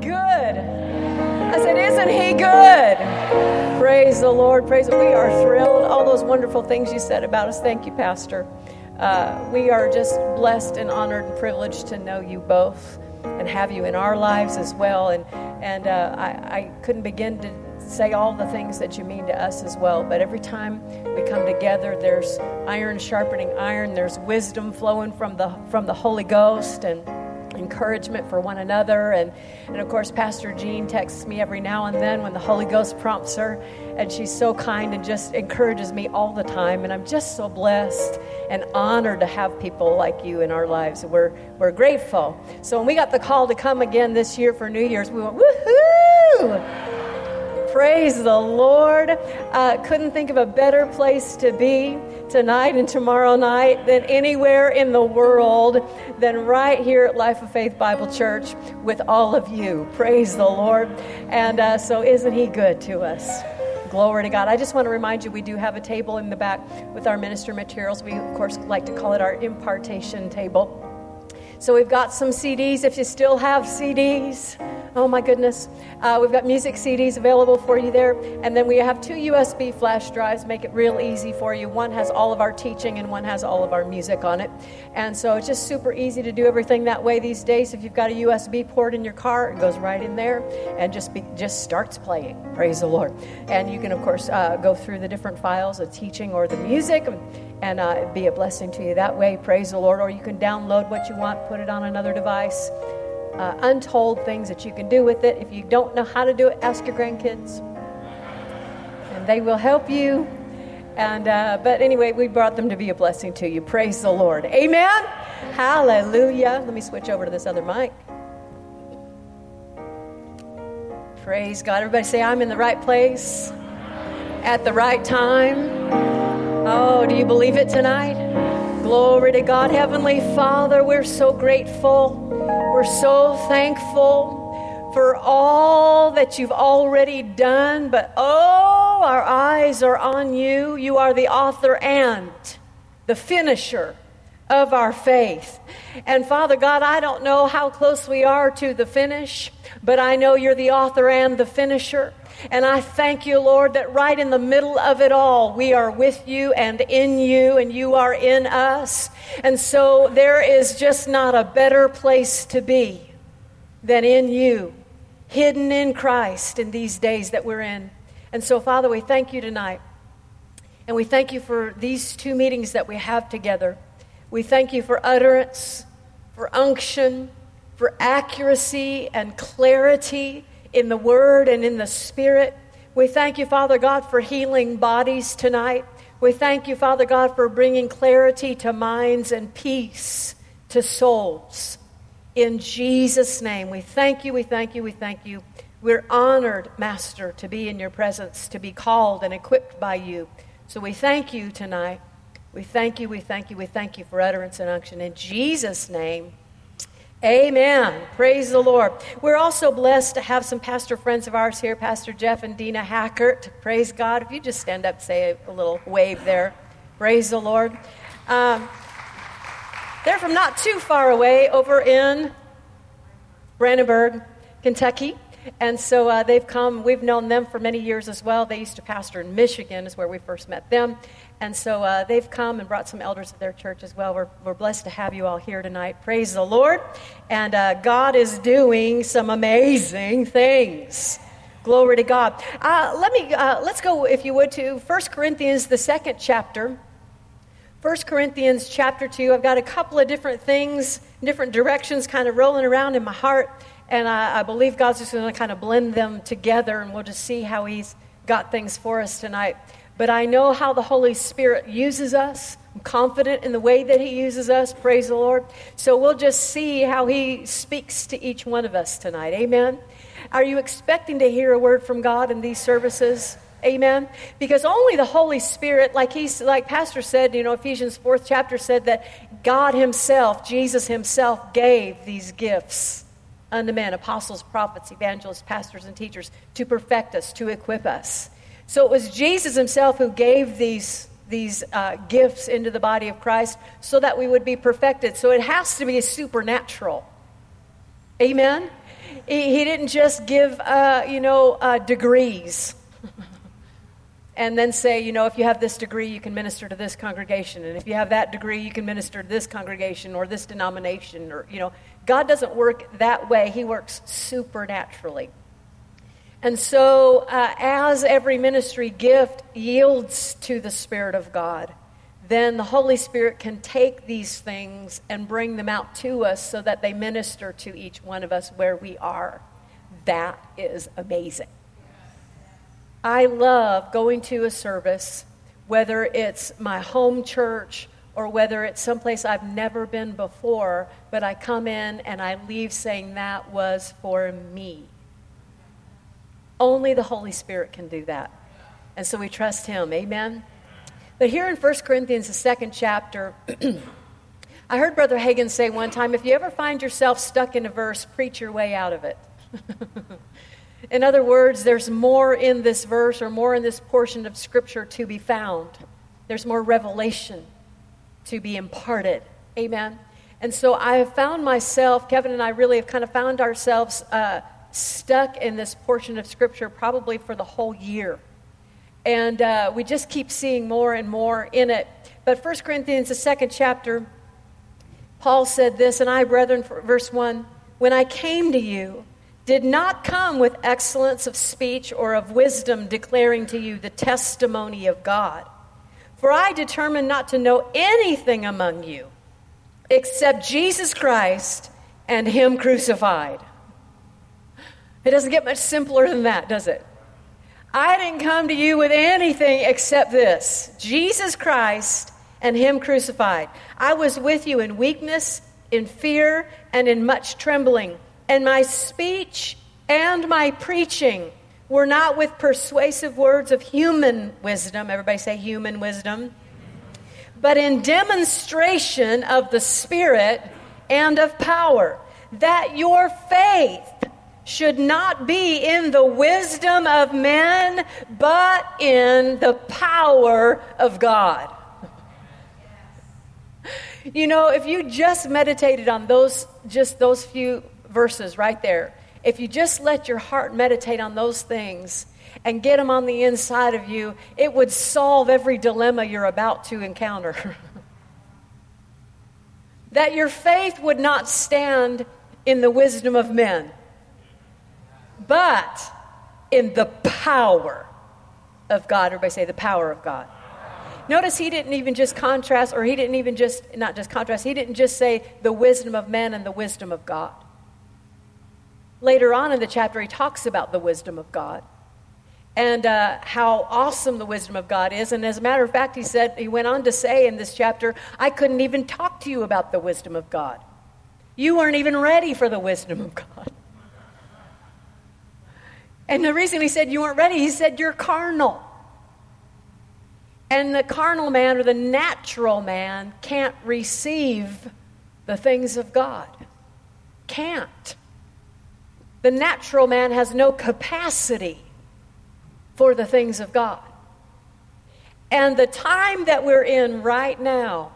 good? I said, Isn't he good? Praise the Lord. Praise We are thrilled. All those wonderful things you said about us. Thank you, Pastor. Uh, we are just blessed and honored and privileged to know you both and have you in our lives as well. And, and uh, I, I couldn't begin to say all the things that you mean to us as well. But every time we come together, there's iron sharpening iron. There's wisdom flowing from the from the Holy Ghost and encouragement for one another. And, and of course, Pastor Jean texts me every now and then when the Holy Ghost prompts her. And she's so kind and just encourages me all the time. And I'm just so blessed and honored to have people like you in our lives. We're, we're grateful. So when we got the call to come again this year for New Year's, we went, woohoo! Praise the Lord. Uh, couldn't think of a better place to be tonight and tomorrow night than anywhere in the world than right here at Life of Faith Bible Church with all of you. Praise the Lord. And uh, so, isn't He good to us? Glory to God. I just want to remind you we do have a table in the back with our minister materials. We, of course, like to call it our impartation table. So we've got some CDs if you still have CDs. Oh my goodness. Uh, we've got music CDs available for you there. And then we have two USB flash drives, make it real easy for you. One has all of our teaching and one has all of our music on it. And so it's just super easy to do everything that way these days. If you've got a USB port in your car, it goes right in there and just be, just starts playing. Praise the Lord. And you can, of course, uh, go through the different files, the teaching or the music, and uh, be a blessing to you that way. Praise the Lord. Or you can download what you want, put it on another device uh, untold things that you can do with it. If you don't know how to do it, ask your grandkids, and they will help you. And uh, but anyway, we brought them to be a blessing to you. Praise the Lord. Amen. Hallelujah. Let me switch over to this other mic. Praise God. Everybody say, I'm in the right place at the right time. Oh, do you believe it tonight? Glory to God. Heavenly Father, we're so grateful. We're so thankful for all that you've already done, but oh, our eyes are on you. You are the author and the finisher of our faith. And Father God, I don't know how close we are to the finish, but I know you're the author and the finisher. And I thank you, Lord, that right in the middle of it all, we are with you and in you, and you are in us. And so there is just not a better place to be than in you, hidden in Christ in these days that we're in. And so, Father, we thank you tonight. And we thank you for these two meetings that we have together. We thank you for utterance, for unction, for accuracy and clarity in the Word and in the Spirit. We thank you, Father God, for healing bodies tonight. We thank you, Father God, for bringing clarity to minds and peace to souls. In Jesus' name, we thank you, we thank you, we thank you. We're honored, Master, to be in your presence, to be called and equipped by you. So we thank you tonight. We thank you, we thank you, we thank you for utterance and unction. In Jesus' name, Amen. Praise the Lord. We're also blessed to have some pastor friends of ours here, Pastor Jeff and Dina Hackert. Praise God. If you just stand up, say a, little wave there. Praise the Lord. Um, they're from not too far away, over in Brandenburg, Kentucky. And so uh, they've come, we've known them for many years as well. They used to pastor in Michigan, is where we first met them. And so uh, they've come and brought some elders of their church as well. We're, we're blessed to have you all here tonight. Praise the Lord. And uh, God is doing some amazing things. Glory to God. Uh, let me, uh, let's go, if you would, to 1 Corinthians, the second chapter. 1 Corinthians chapter 2. I've got a couple of different things, different directions kind of rolling around in my heart. And I, I believe God's just going to kind of blend them together, and we'll just see how He's got things for us tonight but I know how the Holy Spirit uses us. I'm confident in the way that He uses us. Praise the Lord. So we'll just see how He speaks to each one of us tonight. Amen. Are you expecting to hear a word from God in these services? Amen. Because only the Holy Spirit, like he's like Pastor said, you know, Ephesians fourth chapter said that God Himself, Jesus Himself, gave these gifts unto men, apostles, prophets, evangelists, pastors, and teachers, to perfect us, to equip us. So it was Jesus himself who gave these, these uh, gifts into the body of Christ so that we would be perfected. So it has to be supernatural. Amen? he, he didn't just give, uh, you know, uh, degrees and then say, you know, if you have this degree, you can minister to this congregation. And if you have that degree, you can minister to this congregation or this denomination. Or, you know, God doesn't work that way, He works supernaturally. And so, uh, as every ministry gift yields to the Spirit of God, then the Holy Spirit can take these things and bring them out to us so that they minister to each one of us where we are. That is amazing. I love going to a service, whether it's my home church or whether it's someplace I've never been before, but I come in and I leave saying that was for me. Only the Holy Spirit can do that. And so we trust Him. Amen. But here in 1 Corinthians, the second chapter, I heard Brother Hagin say one time if you ever find yourself stuck in a verse, preach your way out of it. in other words, there's more in this verse or more in this portion of Scripture to be found. There's more revelation to be imparted. Amen. And so I have found myself, Kevin and I really have kind of found ourselves uh, stuck in this portion of Scripture probably for the whole year. And uh, we just keep seeing more and more in it. But 1 Corinthians, the second chapter, Paul said this, and I, brethren, verse 1 When I came to you, did not come with excellence of speech or of wisdom, declaring to you the testimony of God. For I determined not to know anything among you except Jesus Christ and Him crucified. It doesn't get much simpler than that, does it? I didn't come to you with anything except this Jesus Christ and Him crucified. I was with you in weakness, in fear, and in much trembling. And my speech and my preaching were not with persuasive words of human wisdom. Everybody say human wisdom. But in demonstration of the Spirit and of power, that your faith should not be in the wisdom of men, but in the power of God. You know, if you just meditated on those, just those few verses right there, if you just let your heart meditate on those things and get them on the inside of you, it would solve every dilemma you're about to encounter. that your faith would not stand in the wisdom of men but in the power of God. Everybody say the power of God. Notice he didn't even just contrast, or he didn't even just, not just contrast, he didn't just say the wisdom of men and the wisdom of God. Later on in the chapter, he talks about the wisdom of God and uh, how awesome the wisdom of God is. And as a matter of fact, he said, he went on to say in this chapter, I couldn't even talk to you about the wisdom of God. You weren't even ready for the wisdom of God. And the reason he said you weren't ready, he said you're carnal. And the carnal man or the natural man can't receive the things of God. Can't. The natural man has no capacity for the things of God. And the time that we're in right now,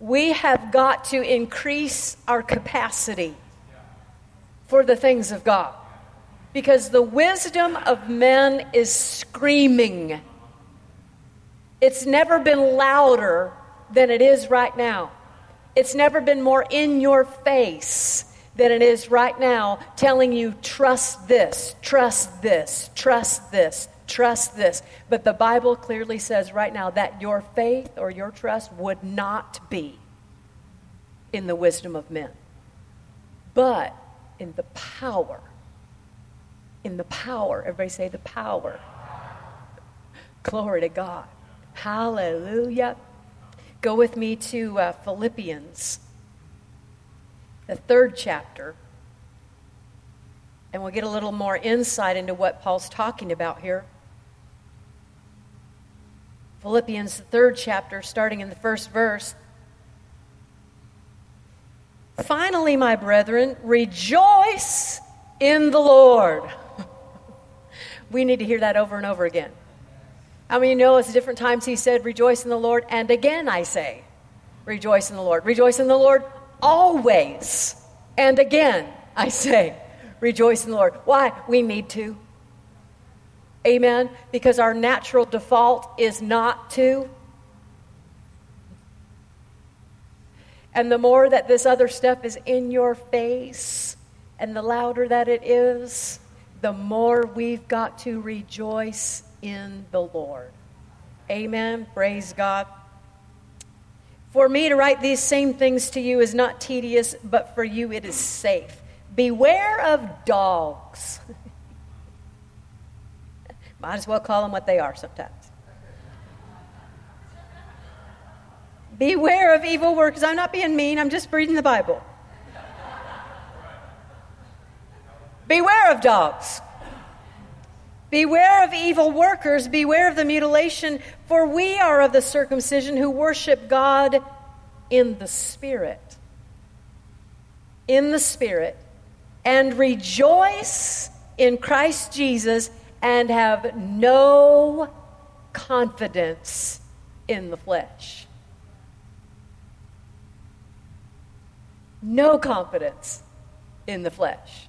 we have got to increase our capacity for the things of God because the wisdom of men is screaming. It's never been louder than it is right now. It's never been more in your face than it is right now, telling you, trust this, trust this, trust this, trust this. But the Bible clearly says right now that your faith or your trust would not be in the wisdom of men, but in the power in the power. Everybody say the power. Glory to God. Hallelujah. Go with me to uh, Philippians, the third chapter, and we'll get a little more insight into what Paul's talking about here. Philippians, the third chapter, starting in the first verse. Finally, my brethren, rejoice in the Lord. We need to hear that over and over again. I mean, you know, it's different times he said, Rejoice in the Lord, and again I say, Rejoice in the Lord. Rejoice in the Lord always, and again, I say, rejoice in the Lord. Why? We need to. Amen? Because our natural default is not to. And the more that this other stuff is in your face, and the louder that it is, the more we've got to rejoice in the Lord. Amen. Praise God. For me to write these same things to you is not tedious, but for you it is safe. Beware of dogs. Might as well call them what they are sometimes. Beware of evil workers. I'm not being mean, I'm just reading the Bible. Beware of dogs. Beware of evil workers. Beware of the mutilation, for we are of the circumcision who worship God in the Spirit. In the Spirit. And rejoice in Christ Jesus and have no confidence in the flesh. No confidence in the flesh.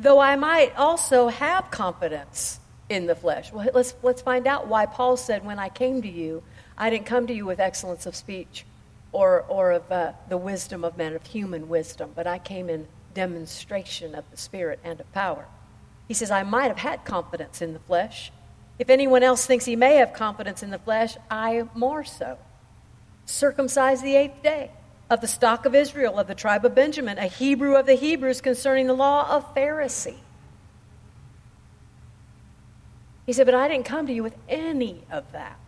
Though I might also have confidence in the flesh. Well, let's, let's find out why Paul said, When I came to you, I didn't come to you with excellence of speech or, or of uh, the wisdom of men, of human wisdom, but I came in demonstration of the Spirit and of power. He says, I might have had confidence in the flesh. If anyone else thinks he may have confidence in the flesh, I more so. Circumcised the eighth day, of the stock of Israel, of the tribe of Benjamin, a Hebrew of the Hebrews concerning the law of Pharisee. He said, But I didn't come to you with any of that.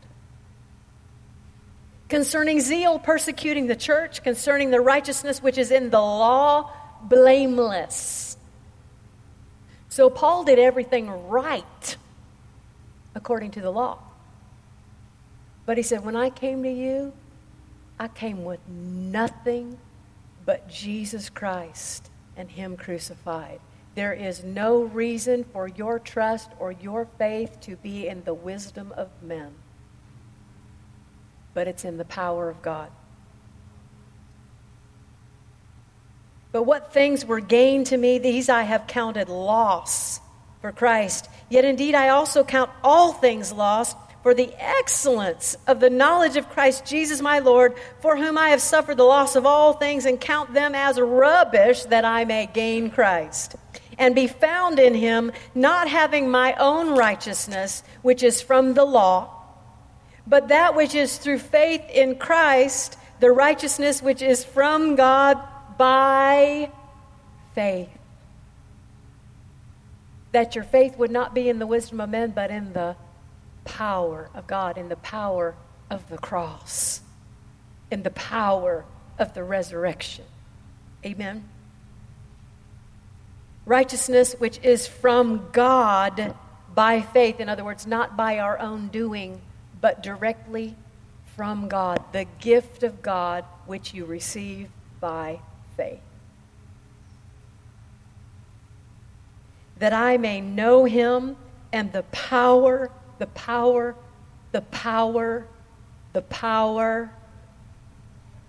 Concerning zeal, persecuting the church, concerning the righteousness which is in the law, blameless. So Paul did everything right according to the law. But he said, When I came to you, I came with nothing but Jesus Christ and Him crucified. There is no reason for your trust or your faith to be in the wisdom of men, but it's in the power of God. But what things were gained to me, these I have counted loss for Christ. Yet indeed I also count all things lost for the excellence of the knowledge of Christ Jesus my Lord, for whom I have suffered the loss of all things and count them as rubbish that I may gain Christ and be found in him, not having my own righteousness, which is from the law, but that which is through faith in Christ, the righteousness which is from God by faith. That your faith would not be in the wisdom of men, but in the power of God, in the power of the cross, in the power of the resurrection. Amen. Righteousness which is from God by faith. In other words, not by our own doing, but directly from God. The gift of God which you receive by faith. That I may know him and the power the power, the power, the power,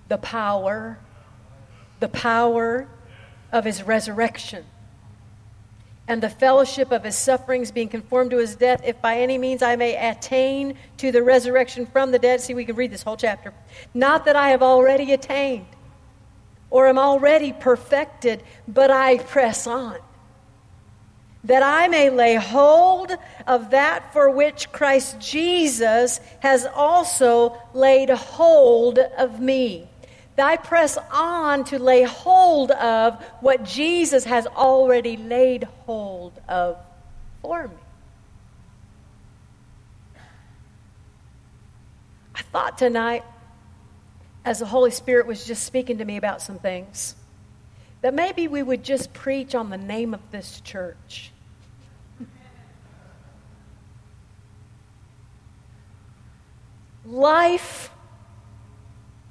the power, the power of his resurrection and the fellowship of his sufferings, being conformed to his death, if by any means I may attain to the resurrection from the dead. See, we can read this whole chapter. Not that I have already attained or am already perfected, but I press on that I may lay hold of that for which Christ Jesus has also laid hold of me. I press on to lay hold of what Jesus has already laid hold of for me. I thought tonight, as the Holy Spirit was just speaking to me about some things, that maybe we would just preach on the name of this church. Life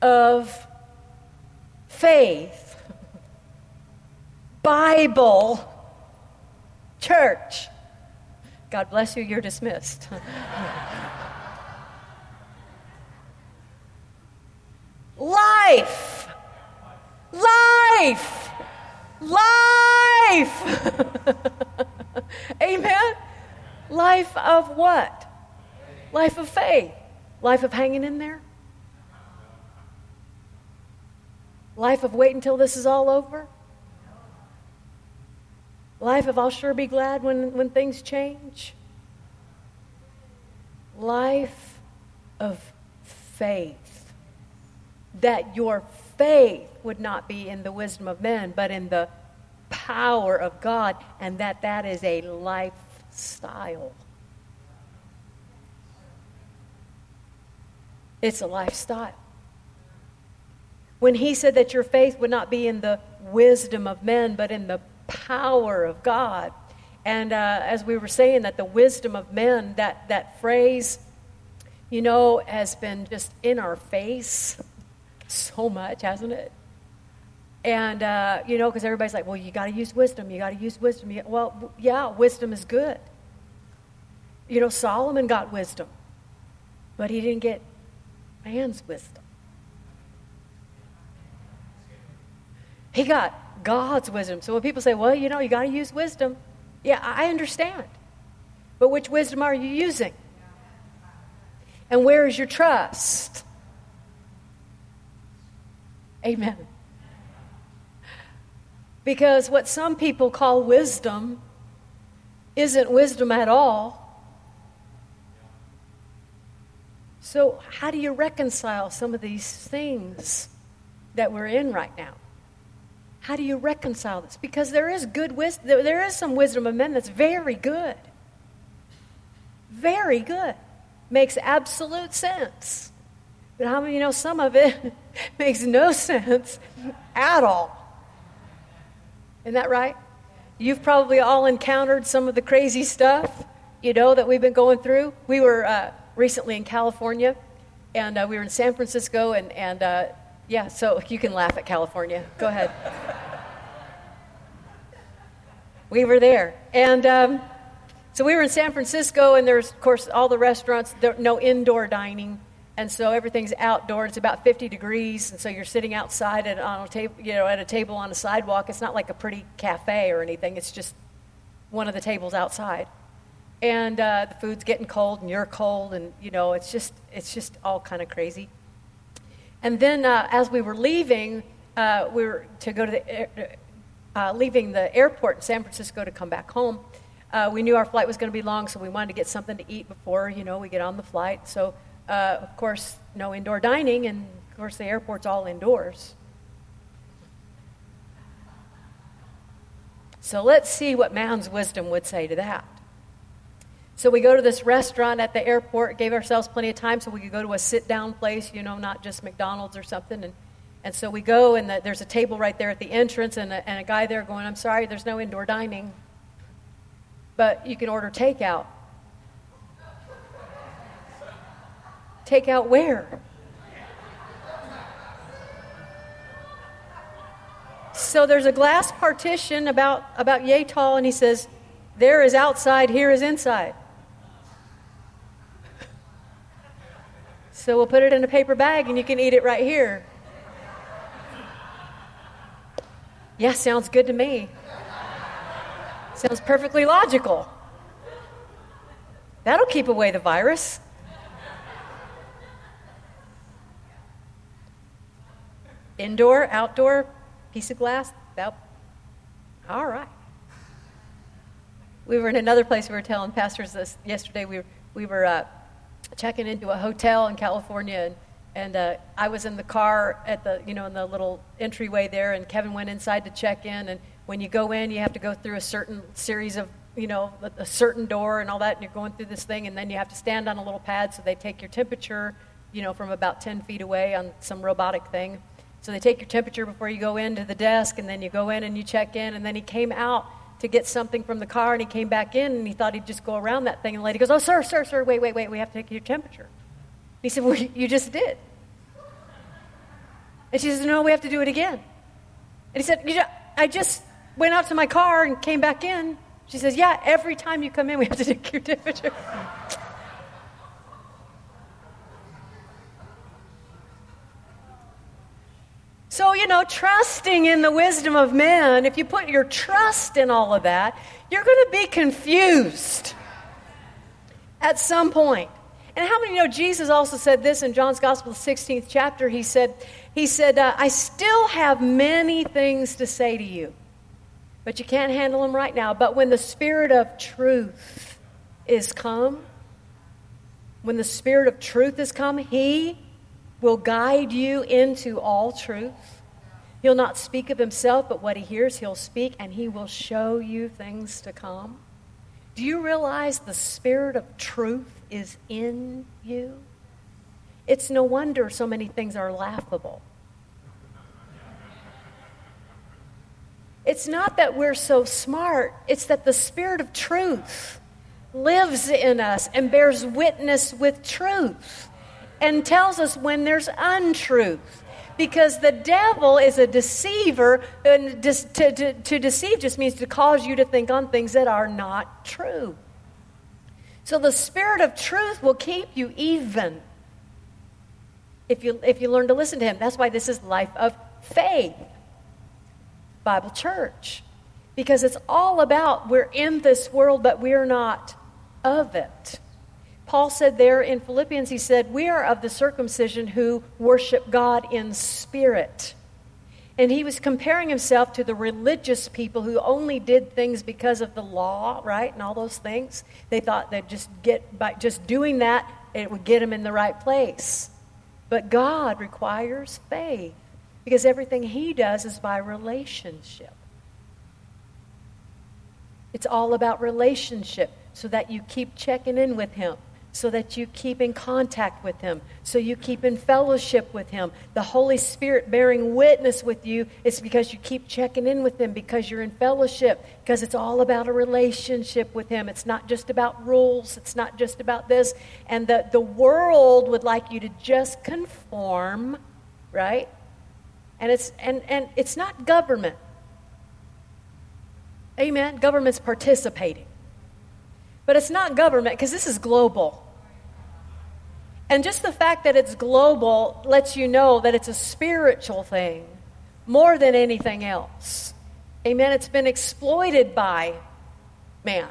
of faith, Bible, church. God bless you, you're dismissed. life life. Life. Amen. Life of what? Life of faith. Life of hanging in there. Life of wait until this is all over. Life of I'll sure be glad when, when things change. Life of faith. That your faith would not be in the wisdom of men, but in the power of God, and that that is a lifestyle. It's a lifestyle. When he said that your faith would not be in the wisdom of men, but in the power of God. And uh, as we were saying, that the wisdom of men, that, that phrase, you know, has been just in our face so much, hasn't it? And, uh, you know, because everybody's like, well, you got to use wisdom. You got to use wisdom. Well, yeah, wisdom is good. You know, Solomon got wisdom, but he didn't get man's wisdom. He got God's wisdom. So when people say, well, you know, you got to use wisdom, yeah, I understand. But which wisdom are you using? And where is your trust? Amen. Because what some people call wisdom isn't wisdom at all. So, how do you reconcile some of these things that we're in right now? How do you reconcile this? Because there is good wisdom, there is some wisdom of men that's very good. Very good. Makes absolute sense. But how many you know some of it makes no sense at all? Isn't that right? You've probably all encountered some of the crazy stuff, you know, that we've been going through. We were uh, recently in California, and uh, we were in San Francisco, and, and uh, yeah, so you can laugh at California. Go ahead. we were there. And um, so we were in San Francisco, and there's, of course, all the restaurants, there, no indoor dining and so everything's outdoor. It's about 50 degrees, and so you're sitting outside at, on a table, you know, at a table on a sidewalk. It's not like a pretty cafe or anything. It's just one of the tables outside, and uh, the food's getting cold, and you're cold, and you know, it's just it's just all kind of crazy. And then uh, as we were leaving, uh, we were to go to the uh, leaving the airport in San Francisco to come back home. Uh, we knew our flight was going to be long, so we wanted to get something to eat before you know we get on the flight. So uh, of course, no indoor dining, and of course, the airport's all indoors. So let's see what man's wisdom would say to that. So we go to this restaurant at the airport, gave ourselves plenty of time so we could go to a sit down place, you know, not just McDonald's or something. And, and so we go, and the, there's a table right there at the entrance, and a, and a guy there going, I'm sorry, there's no indoor dining, but you can order takeout. Take out where? So there's a glass partition about, about yay tall, and he says, There is outside, here is inside. So we'll put it in a paper bag and you can eat it right here. Yeah, sounds good to me. Sounds perfectly logical. That'll keep away the virus. Indoor, outdoor, piece of glass? That, all right. We were in another place we were telling pastors this yesterday. We were, we were uh, checking into a hotel in California, and, and uh, I was in the car at the, you know, in the little entryway there, and Kevin went inside to check in. And when you go in, you have to go through a certain series of, you know, a, a certain door and all that, and you're going through this thing, and then you have to stand on a little pad so they take your temperature, you know, from about 10 feet away on some robotic thing. So they take your temperature before you go into the desk, and then you go in and you check in. And then he came out to get something from the car, and he came back in, and he thought he'd just go around that thing. And the lady goes, "Oh, sir, sir, sir, wait, wait, wait, we have to take your temperature." He said, "Well, you just did." And she says, "No, we have to do it again." And he said, "I just went out to my car and came back in." She says, "Yeah, every time you come in, we have to take your temperature." So, you know, trusting in the wisdom of men, if you put your trust in all of that, you're going to be confused at some point. And how many know Jesus also said this in John's Gospel, 16th chapter? He said, he said uh, I still have many things to say to you, but you can't handle them right now. But when the Spirit of truth is come, when the Spirit of truth is come, He will guide you into all truth. He'll not speak of himself, but what he hears, he'll speak, and he will show you things to come. Do you realize the spirit of truth is in you? It's no wonder so many things are laughable. It's not that we're so smart, it's that the spirit of truth lives in us and bears witness with truth and tells us when there's untruth. Because the devil is a deceiver, and to, to, to deceive just means to cause you to think on things that are not true. So the spirit of truth will keep you even if you, if you learn to listen to him. That's why this is life of faith, Bible church. Because it's all about we're in this world, but we're not of it. Paul said there in Philippians, he said, We are of the circumcision who worship God in spirit. And he was comparing himself to the religious people who only did things because of the law, right? And all those things. They thought that just get by just doing that, it would get them in the right place. But God requires faith because everything he does is by relationship. It's all about relationship so that you keep checking in with him so that you keep in contact with Him, so you keep in fellowship with Him. The Holy Spirit bearing witness with you is because you keep checking in with Him, because you're in fellowship, because it's all about a relationship with Him. It's not just about rules, it's not just about this. And the, the world would like you to just conform, right? And it's, and, and it's not government. Amen? Government's participating. But it's not government because this is global. And just the fact that it's global lets you know that it's a spiritual thing more than anything else. Amen. It's been exploited by man.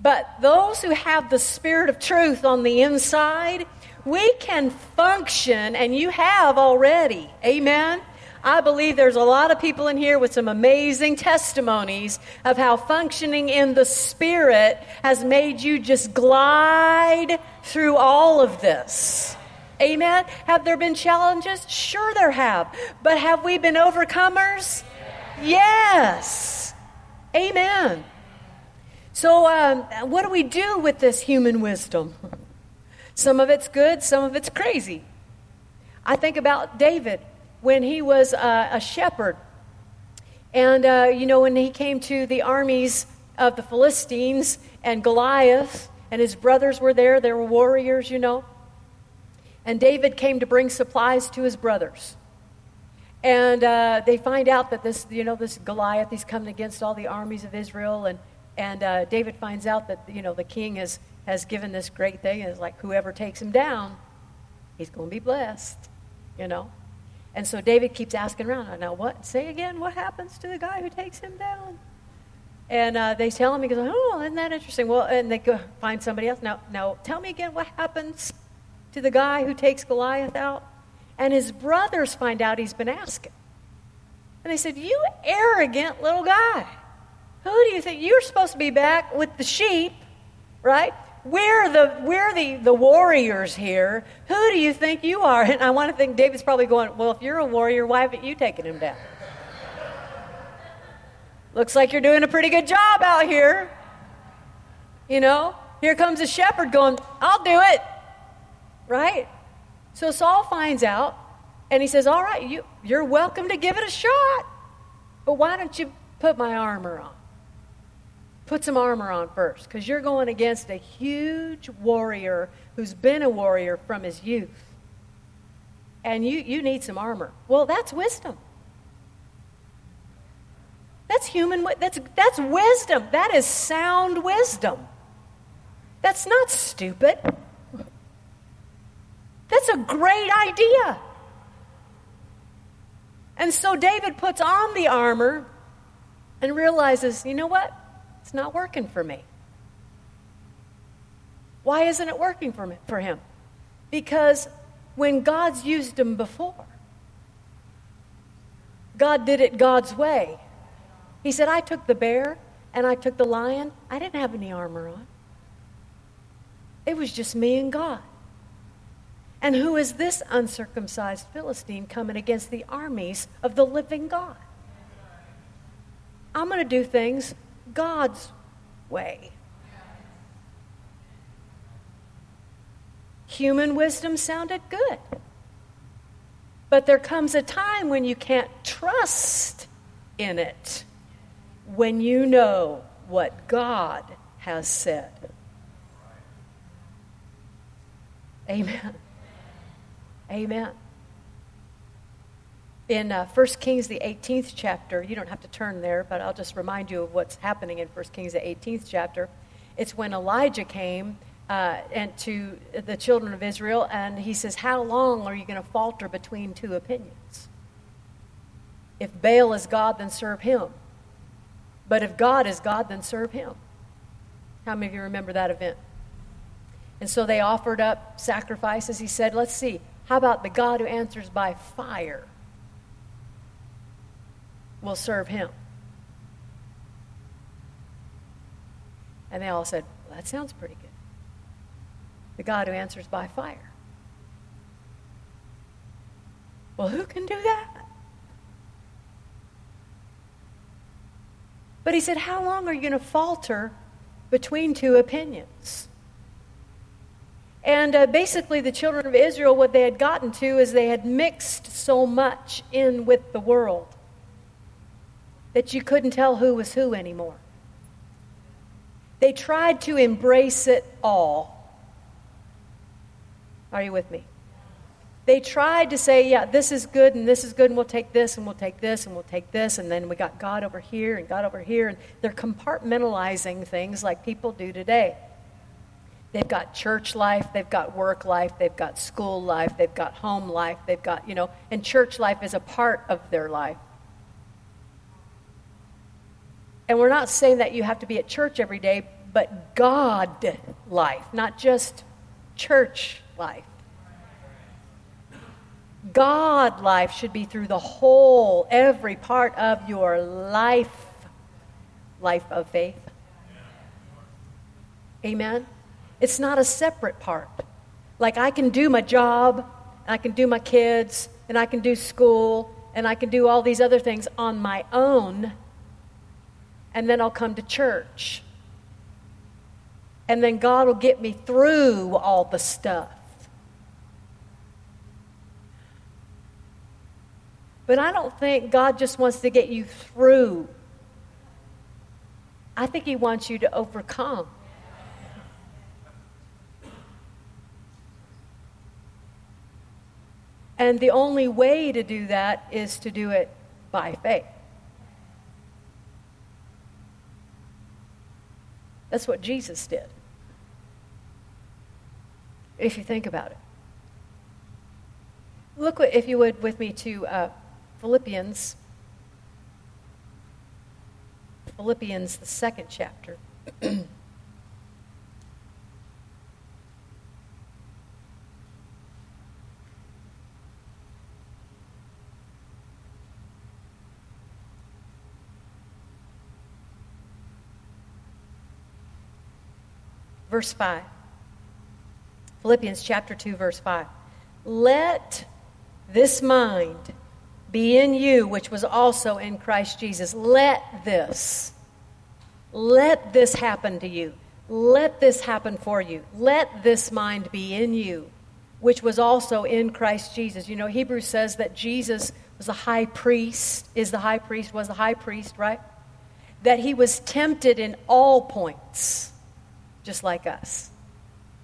But those who have the spirit of truth on the inside, we can function, and you have already. Amen. I believe there's a lot of people in here with some amazing testimonies of how functioning in the Spirit has made you just glide through all of this. Amen. Have there been challenges? Sure, there have. But have we been overcomers? Yes. Amen. So, um, what do we do with this human wisdom? Some of it's good, some of it's crazy. I think about David when he was uh, a shepherd. And, uh, you know, when he came to the armies of the Philistines and Goliath, and his brothers were there, they were warriors, you know. And David came to bring supplies to his brothers. And uh, they find out that this, you know, this Goliath, he's coming against all the armies of Israel. And, and uh, David finds out that, you know, the king has, has given this great thing. And it's like, whoever takes him down, he's going to be blessed, you know. And so David keeps asking around, now what? Say again, what happens to the guy who takes him down? And uh, they tell him, he goes, oh, isn't that interesting? Well, and they go find somebody else. Now, now, tell me again what happens to the guy who takes Goliath out? And his brothers find out he's been asking. And they said, you arrogant little guy. Who do you think? You're supposed to be back with the sheep, right? We're the we're the, the warriors here. Who do you think you are? And I want to think David's probably going, Well, if you're a warrior, why haven't you taken him down? Looks like you're doing a pretty good job out here. You know, here comes a shepherd going, I'll do it. Right? So Saul finds out and he says, All right, you, you're welcome to give it a shot. But why don't you put my armor on? Put some armor on first because you're going against a huge warrior who's been a warrior from his youth. And you, you need some armor. Well, that's wisdom. That's human that's that's wisdom. That is sound wisdom. That's not stupid. That's a great idea. And so David puts on the armor and realizes, you know what? It's not working for me. Why isn't it working for, me, for him? Because when God's used him before, God did it God's way. He said, I took the bear and I took the lion. I didn't have any armor on. It was just me and God. And who is this uncircumcised Philistine coming against the armies of the living God? I'm going to do things God's way. Human wisdom sounded good. But there comes a time when you can't trust in it, when you know what God has said. Amen. Amen. In uh, 1 Kings, the 18th chapter, you don't have to turn there, but I'll just remind you of what's happening in 1 Kings, the 18th chapter. It's when Elijah came uh, and to the children of Israel, and he says, How long are you going to falter between two opinions? If Baal is God, then serve him. But if God is God, then serve him. How many of you remember that event? And so they offered up sacrifices. He said, Let's see, how about the God who answers by fire? Will serve him. And they all said, well, That sounds pretty good. The God who answers by fire. Well, who can do that? But he said, How long are you going to falter between two opinions? And uh, basically, the children of Israel, what they had gotten to is they had mixed so much in with the world that you couldn't tell who was who anymore. They tried to embrace it all. Are you with me? They tried to say, yeah, this is good and this is good, and we'll take this and we'll take this and we'll take this, and then we got God over here and God over here, and they're compartmentalizing things like people do today. They've got church life, they've got work life, they've got school life, they've got home life, they've got, you know, and church life is a part of their life. And we're not saying that you have to be at church every day, but God life, not just church life. God life should be through the whole, every part of your life, life of faith. Amen? It's not a separate part. Like I can do my job, I can do my kids, and I can do school, and I can do all these other things on my own, and then I'll come to church. And then God will get me through all the stuff. But I don't think God just wants to get you through. I think He wants you to overcome. And the only way to do that is to do it by faith. That's what Jesus did. If you think about it. Look, if you would, with me to uh, Philippians. Philippians, the second chapter. verse 5. Philippians chapter 2, verse 5. Let this mind be in you, which was also in Christ Jesus. Let this, let this happen to you. Let this happen for you. Let this mind be in you, which was also in Christ Jesus. You know, Hebrews says that Jesus was the high priest, is the high priest, was the high priest, right? That he was tempted in all points just like us,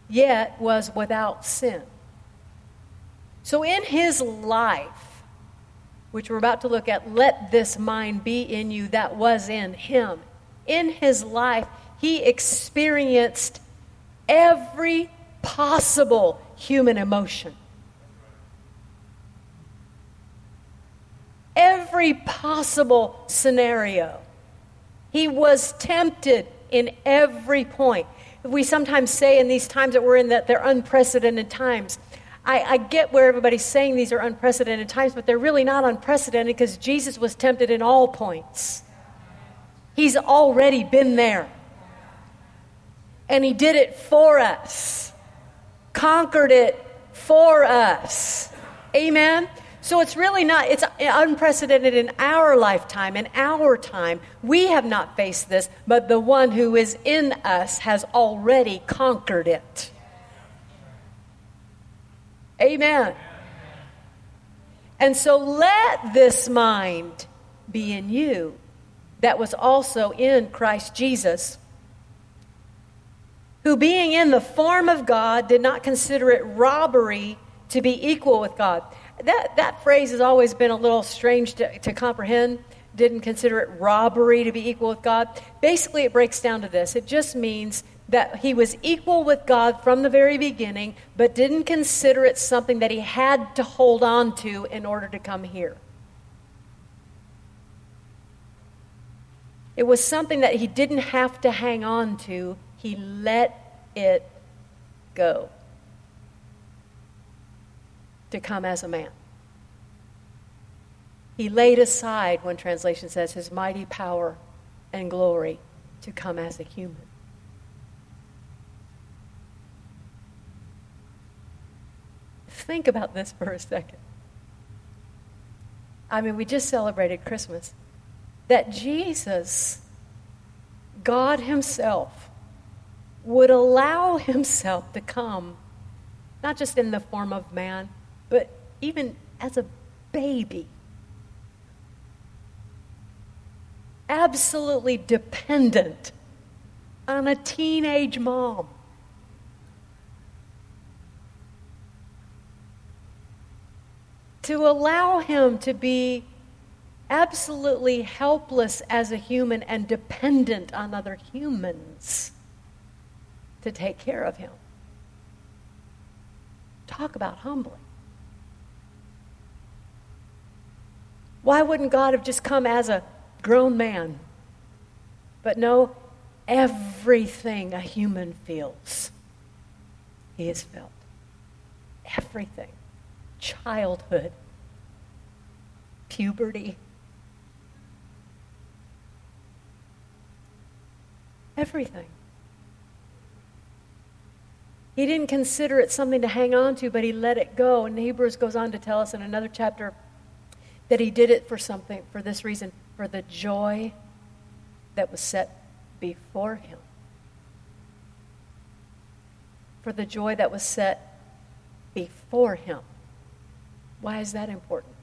yet was without sin. So, in his life, which we're about to look at, let this mind be in you that was in him. In his life, he experienced every possible human emotion. every possible scenario. He was tempted in every point. We sometimes say in these times that we're in that they're unprecedented times. I, I get where everybody's saying these are unprecedented times, but they're really not unprecedented because Jesus was tempted in all points. He's already been there. And He did it for us, conquered it for us. Amen? So it's really not, it's unprecedented in our lifetime, in our time. We have not faced this, but the one who is in us has already conquered it. Amen. And so let this mind be in you that was also in Christ Jesus, who being in the form of God did not consider it robbery to be equal with God. That, that phrase has always been a little strange to, to comprehend. Didn't consider it robbery to be equal with God. Basically, it breaks down to this it just means that he was equal with God from the very beginning, but didn't consider it something that he had to hold on to in order to come here. It was something that he didn't have to hang on to, he let it go to come as a man. He laid aside, one translation says, his mighty power and glory to come as a human. Think about this for a second. I mean, we just celebrated Christmas that Jesus, God Himself, would allow Himself to come, not just in the form of man, but even as a baby. Absolutely dependent on a teenage mom. To allow him to be absolutely helpless as a human and dependent on other humans to take care of him. Talk about humbling. Why wouldn't God have just come as a grown man? But no, everything a human feels, he has felt. Everything. Childhood, puberty, Everything. He didn't consider it something to hang on to, but he let it go. And Hebrews goes on to tell us in another chapter that he did it for something, for this reason, for the joy that was set before him. For the joy that was set before him. Why is that important?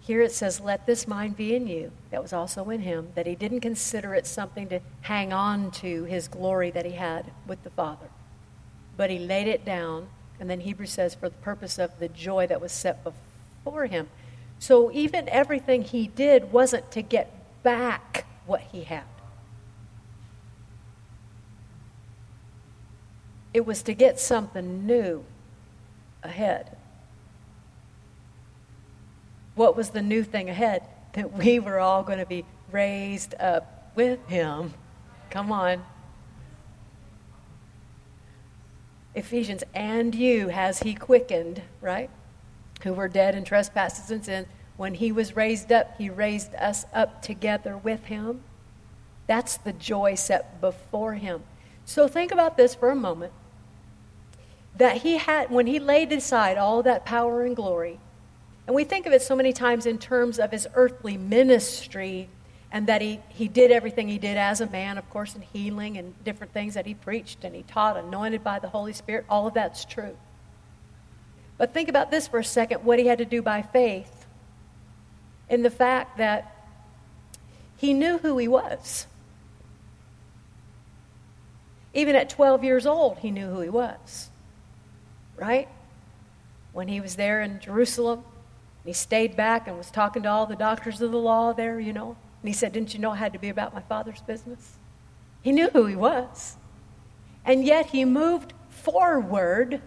Here it says, Let this mind be in you, that was also in him, that he didn't consider it something to hang on to his glory that he had with the Father. But he laid it down, and then Hebrews says, for the purpose of the joy that was set before him. So even everything he did wasn't to get back what he had. It was to get something new ahead. What was the new thing ahead? That we were all going to be raised up with him. Come on. Ephesians, and you has he quickened, right? Who were dead in trespasses and sins. When he was raised up, he raised us up together with him. That's the joy set before him. So think about this for a moment. That he had, when he laid aside all that power and glory, and we think of it so many times in terms of his earthly ministry and that he, he did everything he did as a man, of course, in healing and different things that he preached and he taught, anointed by the Holy Spirit. All of that's true. But think about this for a second what he had to do by faith in the fact that he knew who he was. Even at 12 years old, he knew who he was. Right? When he was there in Jerusalem, he stayed back and was talking to all the doctors of the law there, you know. And he said, Didn't you know it had to be about my father's business? He knew who he was. And yet he moved forward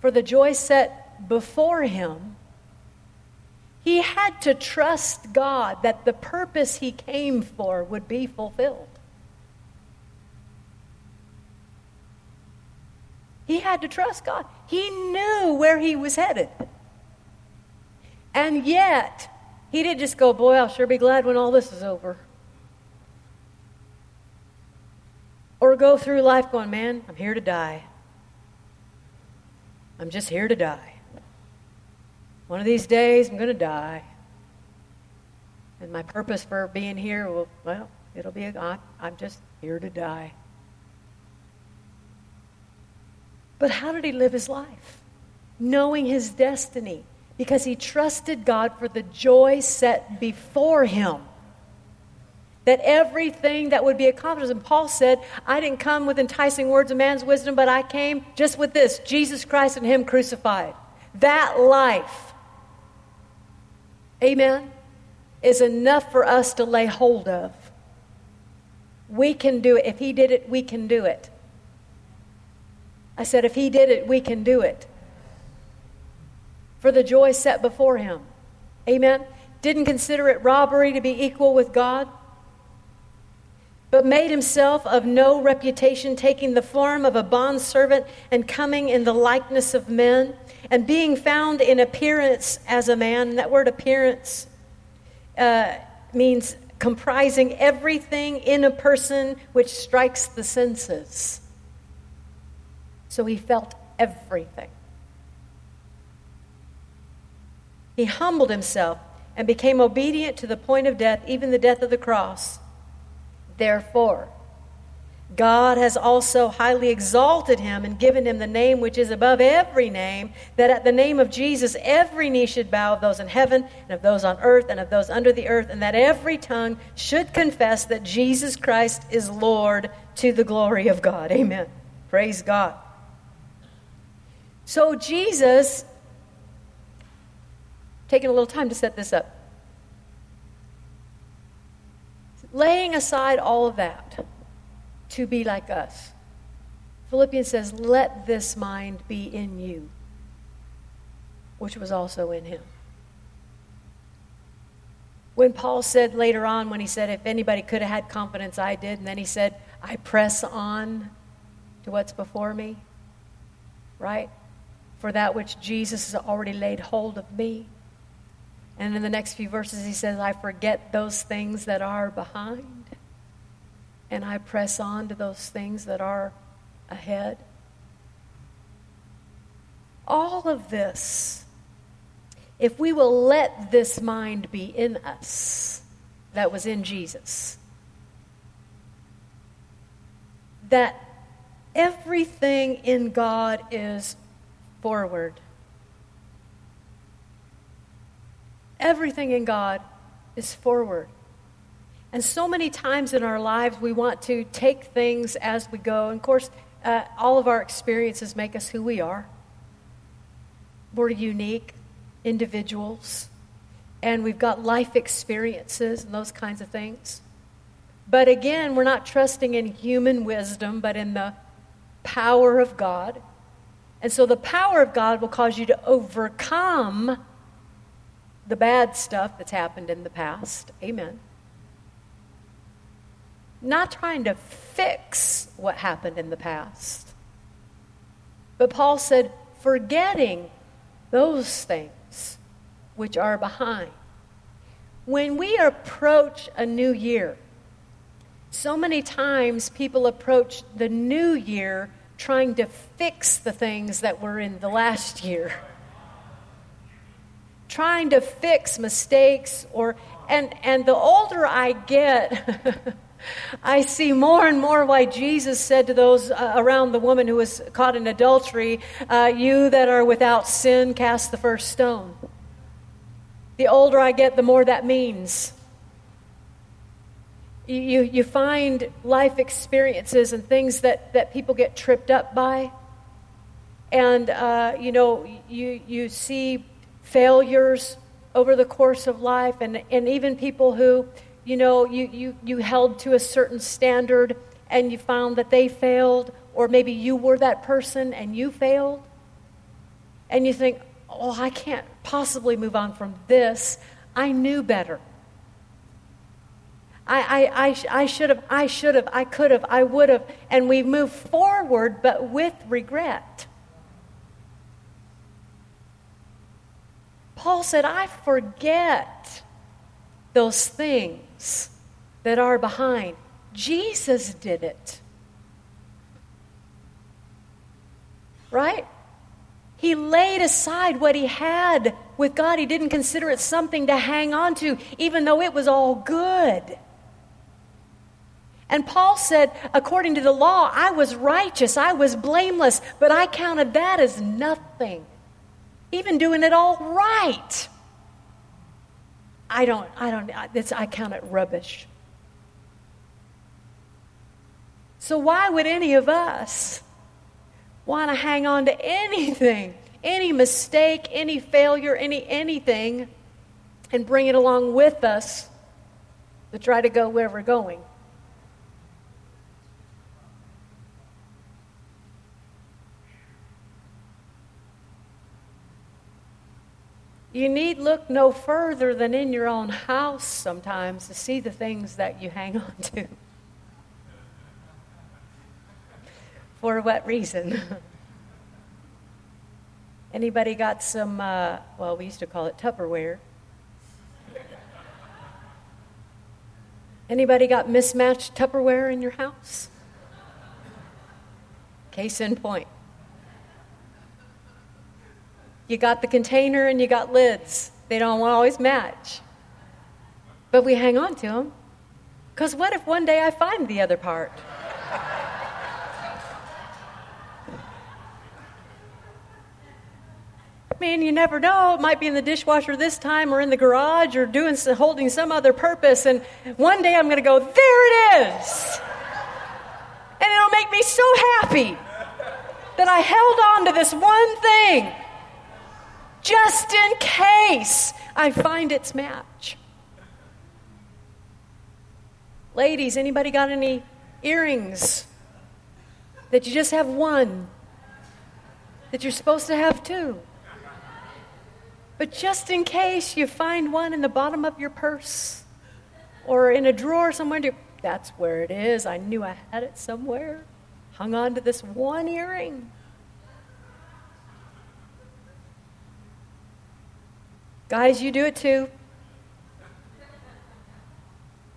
for the joy set before him. He had to trust God that the purpose he came for would be fulfilled. He had to trust God. He knew where he was headed. And yet, he didn't just go, Boy, I'll sure be glad when all this is over. Or go through life going, Man, I'm here to die. I'm just here to die. One of these days, I'm going to die. And my purpose for being here, will, well, it'll be, a, I'm just here to die. But how did he live his life? Knowing his destiny, because he trusted God for the joy set before him. That everything that would be accomplished. And Paul said, I didn't come with enticing words of man's wisdom, but I came just with this Jesus Christ and him crucified. That life, amen, is enough for us to lay hold of. We can do it. If he did it, we can do it. I said, if he did it, we can do it. For the joy set before him. Amen. Didn't consider it robbery to be equal with God, but made himself of no reputation, taking the form of a bondservant and coming in the likeness of men, and being found in appearance as a man. That word appearance uh, means comprising everything in a person which strikes the senses. So he felt everything. He humbled himself and became obedient to the point of death, even the death of the cross. Therefore, God has also highly exalted him and given him the name which is above every name, that at the name of Jesus every knee should bow of those in heaven and of those on earth and of those under the earth, and that every tongue should confess that Jesus Christ is Lord to the glory of God. Amen. Praise God. So, Jesus, taking a little time to set this up, laying aside all of that to be like us. Philippians says, Let this mind be in you, which was also in him. When Paul said later on, when he said, If anybody could have had confidence, I did, and then he said, I press on to what's before me, right? for that which Jesus has already laid hold of me. And in the next few verses, he says, I forget those things that are behind, and I press on to those things that are ahead. All of this, if we will let this mind be in us that was in Jesus, that everything in God is forward. Everything in God is forward. And so many times in our lives, we want to take things as we go. And of course, uh, all of our experiences make us who we are. We're unique individuals, and we've got life experiences and those kinds of things. But again, we're not trusting in human wisdom, but in the power of God. And so the power of God will cause you to overcome the bad stuff that's happened in the past. Amen. Not trying to fix what happened in the past. But Paul said, forgetting those things which are behind. When we approach a new year, so many times people approach the new year trying to fix the things that were in the last year. Trying to fix mistakes or and and the older I get I see more and more why Jesus said to those uh, around the woman who was caught in adultery, uh, You that are without sin, cast the first stone. The older I get, the more that means you, you find life experiences and things that, that people get tripped up by. And, uh, you know, you, you see failures over the course of life, and, and even people who, you know, you, you, you held to a certain standard and you found that they failed, or maybe you were that person and you failed. And you think, oh, I can't possibly move on from this. I knew better. I, I, I, I should have, I should have, I could have, I would have. And we move forward, but with regret. Paul said, I forget those things that are behind. Jesus did it. Right? He laid aside what he had with God. He didn't consider it something to hang on to, even though it was all good. And Paul said, according to the law, I was righteous, I was blameless, but I counted that as nothing. Even doing it all right. I don't, I don't, it's, I count it rubbish. So why would any of us want to hang on to anything, any mistake, any failure, any anything, and bring it along with us to try to go where we're going? You need look no further than in your own house sometimes to see the things that you hang on to. For what reason? Anybody got some, uh, well, we used to call it Tupperware. Anybody got mismatched Tupperware in your house? Case in point. You got the container and you got lids. They don't always match. But we hang on to them. Because what if one day I find the other part? I mean, you never know. It might be in the dishwasher this time or in the garage or doing holding some other purpose. And one day I'm going to go, there it is. And it'll make me so happy that I held on to this one thing just in case I find its match. Ladies, anybody got any earrings that you just have one that you're supposed to have two? But just in case you find one in the bottom of your purse or in a drawer somewhere, that's where it is. I knew I had it somewhere. Hung on to this one earring. Guys, you do it too.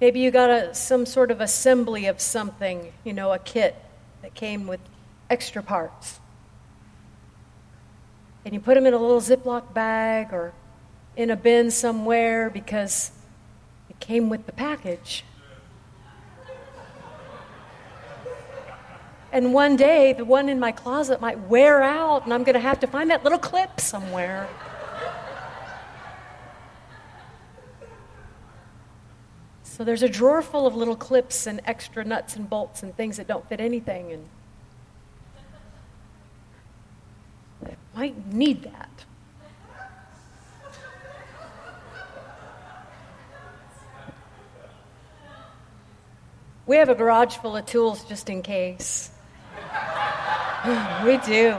Maybe you got a, some sort of assembly of something, you know, a kit that came with extra parts. And you put them in a little Ziploc bag or in a bin somewhere because it came with the package. And one day, the one in my closet might wear out, and I'm going to have to find that little clip somewhere. So there's a drawer full of little clips and extra nuts and bolts and things that don't fit anything and I might need that. We have a garage full of tools just in case. we do.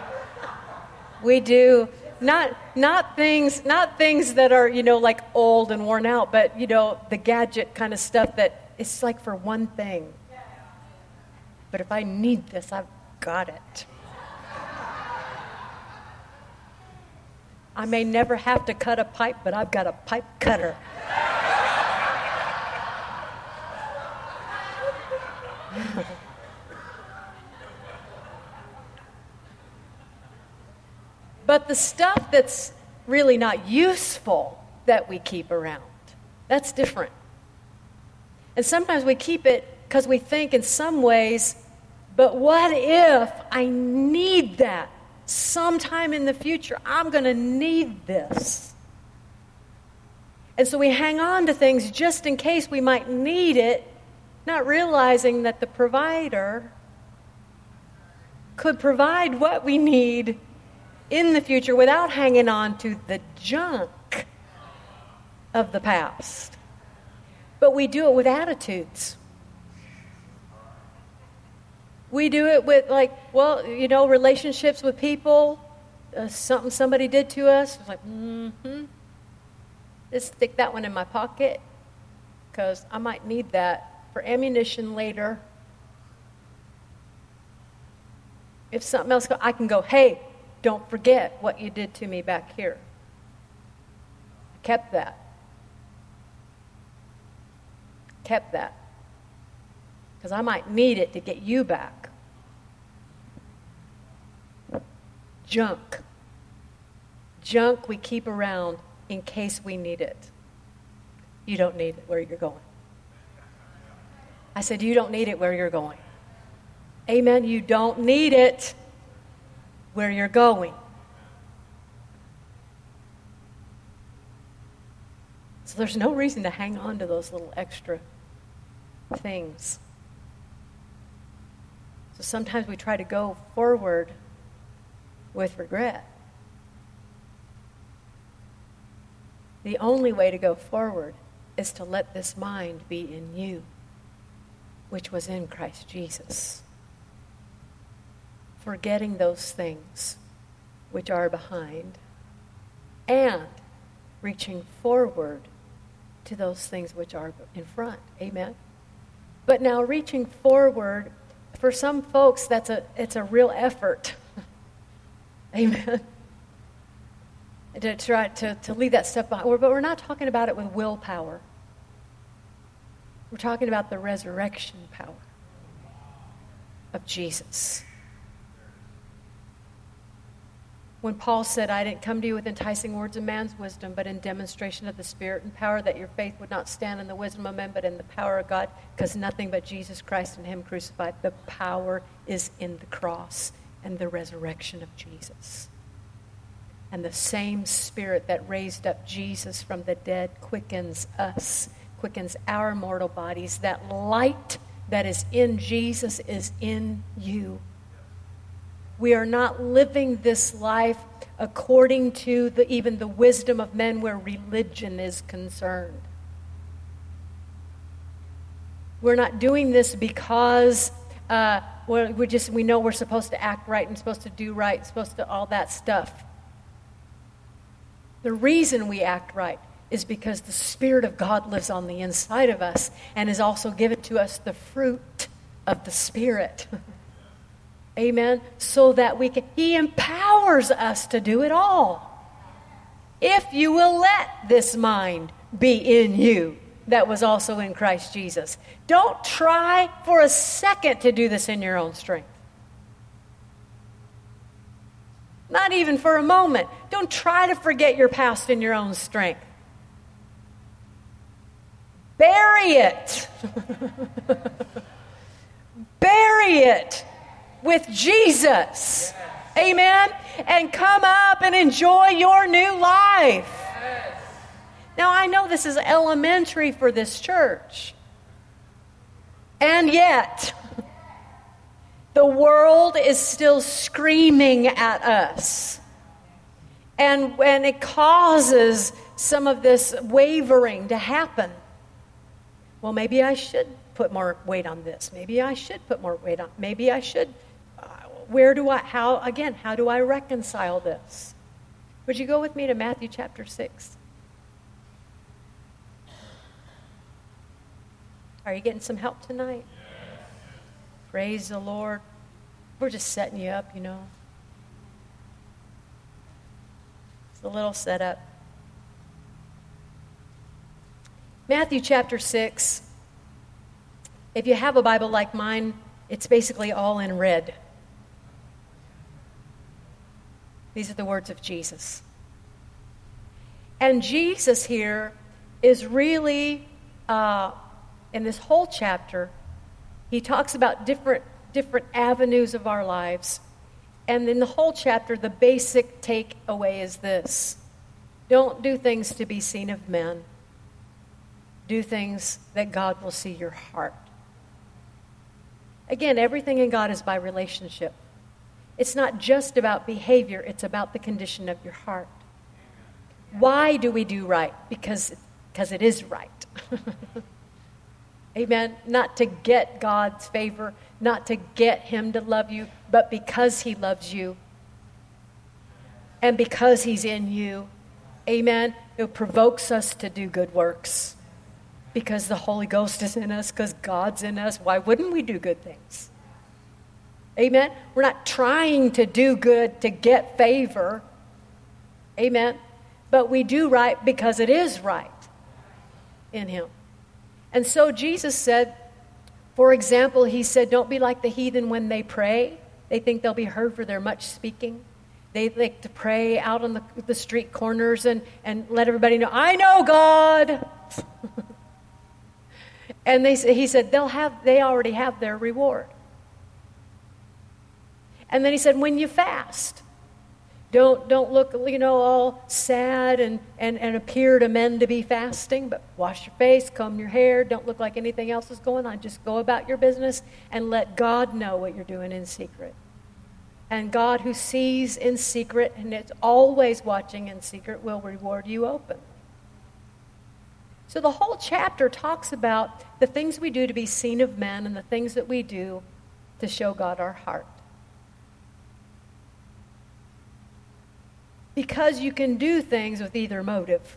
We do not not things not things that are you know like old and worn out but you know the gadget kind of stuff that it's like for one thing. But if i need this i've got it. I may never have to cut a pipe but i've got a pipe cutter But the stuff that's really not useful that we keep around, that's different. And sometimes we keep it because we think in some ways, but what if I need that sometime in the future? I'm going to need this. And so we hang on to things just in case we might need it, not realizing that the provider could provide what we need in the future without hanging on to the junk of the past. But we do it with attitudes. We do it with, like, well, you know, relationships with people. uh, something somebody did to us. It's like, mm-hmm. Just stick that one in my pocket because I might need that for ammunition later. If something else, I can go, hey, don't forget what you did to me back here. I kept that. Kept that. Because I might need it to get you back. Junk. Junk we keep around in case we need it. You don't need it where you're going. I said, You don't need it where you're going. Amen. You don't need it where you're going. So there's no reason to hang on to those little extra things. So sometimes we try to go forward with regret. The only way to go forward is to let this mind be in you, which was in Christ Jesus forgetting those things which are behind and reaching forward to those things which are in front. Amen. But now reaching forward for some folks that's a it's a real effort. Amen. To try to, to leave that stuff behind. But we're not talking about it with willpower. We're talking about the resurrection power of Jesus. When Paul said, I didn't come to you with enticing words of man's wisdom, but in demonstration of the Spirit and power, that your faith would not stand in the wisdom of men, but in the power of God, because nothing but Jesus Christ and Him crucified. The power is in the cross and the resurrection of Jesus. And the same Spirit that raised up Jesus from the dead quickens us, quickens our mortal bodies. That light that is in Jesus is in you we are not living this life according to the, even the wisdom of men where religion is concerned. We're not doing this because uh, we just we know we're supposed to act right and supposed to do right, supposed to all that stuff. The reason we act right is because the Spirit of God lives on the inside of us and has also given to us the fruit of the Spirit. Amen. So that we can, He empowers us to do it all. If you will let this mind be in you that was also in Christ Jesus. Don't try for a second to do this in your own strength. Not even for a moment. Don't try to forget your past in your own strength. Bury it. Bury it with Jesus. Amen. And come up and enjoy your new life. Now, I know this is elementary for this church. And yet, the world is still screaming at us. And when it causes some of this wavering to happen, well, maybe I should put more weight on this. Maybe I should put more weight on. Maybe I should where do I, how, again, how do I reconcile this? Would you go with me to Matthew chapter 6? Are you getting some help tonight? Praise the Lord. We're just setting you up, you know. It's a little setup. Matthew chapter 6. If you have a Bible like mine, it's basically all in red. These are the words of Jesus. And Jesus here is really, uh, in this whole chapter, he talks about different, different avenues of our lives. And in the whole chapter, the basic takeaway is this don't do things to be seen of men, do things that God will see your heart. Again, everything in God is by relationship. It's not just about behavior, it's about the condition of your heart. Why do we do right? Because, because it is right. Amen. Not to get God's favor, not to get Him to love you, but because He loves you. And because He's in you, amen, it provokes us to do good works. Because the Holy Ghost is in us, because God's in us. Why wouldn't we do good things? Amen. We're not trying to do good to get favor. Amen. But we do right because it is right in Him. And so Jesus said, for example, He said, Don't be like the heathen when they pray. They think they'll be heard for their much speaking. They like to pray out on the, the street corners and, and let everybody know, I know God. and they, he said, they'll have, they already have their reward. And then he said, when you fast, don't, don't look, you know, all sad and, and, and appear to men to be fasting, but wash your face, comb your hair, don't look like anything else is going on. Just go about your business and let God know what you're doing in secret. And God, who sees in secret and is always watching in secret, will reward you open. So the whole chapter talks about the things we do to be seen of men and the things that we do to show God our heart. Because you can do things with either motive,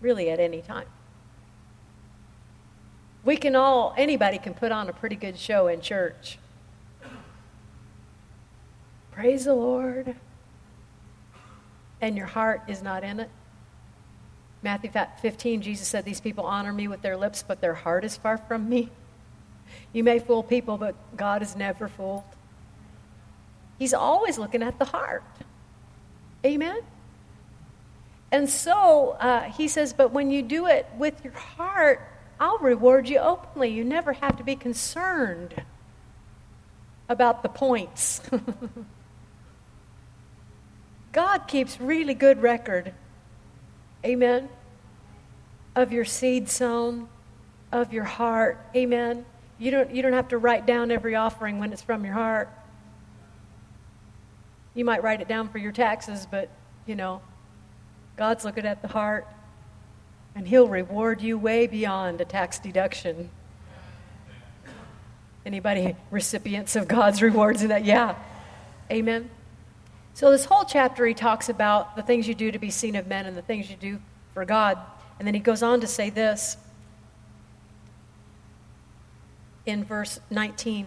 really at any time. We can all, anybody can put on a pretty good show in church. Praise the Lord. And your heart is not in it. Matthew 15, Jesus said, These people honor me with their lips, but their heart is far from me. You may fool people, but God is never fooled. He's always looking at the heart. Amen? And so uh, he says, but when you do it with your heart, I'll reward you openly. You never have to be concerned about the points. God keeps really good record. Amen. Of your seed sown, of your heart. Amen. You don't, you don't have to write down every offering when it's from your heart. You might write it down for your taxes, but, you know, God's looking at the heart, and He'll reward you way beyond a tax deduction. Anybody recipients of God's rewards in that? Yeah. Amen. So, this whole chapter, he talks about the things you do to be seen of men and the things you do for God. And then he goes on to say this in verse 19.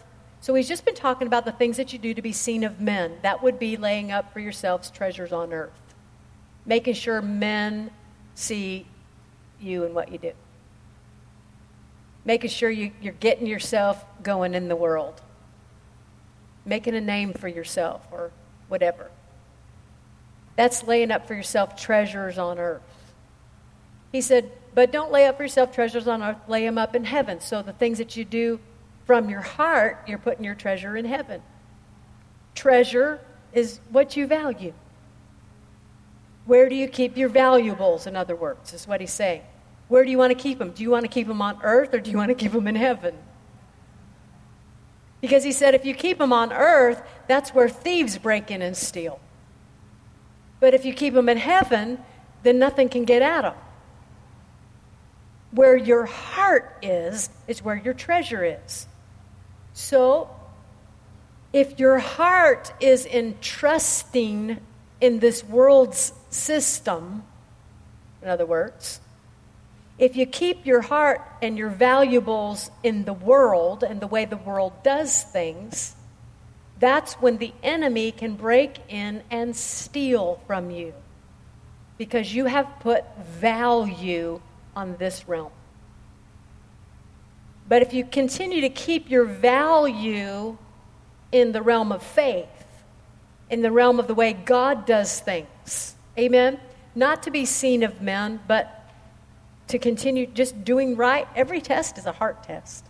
so he's just been talking about the things that you do to be seen of men. That would be laying up for yourselves treasures on earth, making sure men see you and what you do, making sure you, you're getting yourself going in the world, making a name for yourself or whatever. That's laying up for yourself treasures on earth. He said, but don't lay up for yourself treasures on earth, lay them up in heaven. So the things that you do from your heart, you're putting your treasure in heaven. Treasure is what you value. Where do you keep your valuables, in other words, is what he's saying. Where do you want to keep them? Do you want to keep them on earth or do you want to keep them in heaven? Because he said if you keep them on earth, that's where thieves break in and steal. But if you keep them in heaven, then nothing can get at them. Where your heart is, is where your treasure is. So, if your heart is entrusting in this world's system, in other words, if you keep your heart and your valuables in the world and the way the world does things, that's when the enemy can break in and steal from you because you have put value on this realm. But if you continue to keep your value in the realm of faith, in the realm of the way God does things, amen? Not to be seen of men, but to continue just doing right. Every test is a heart test.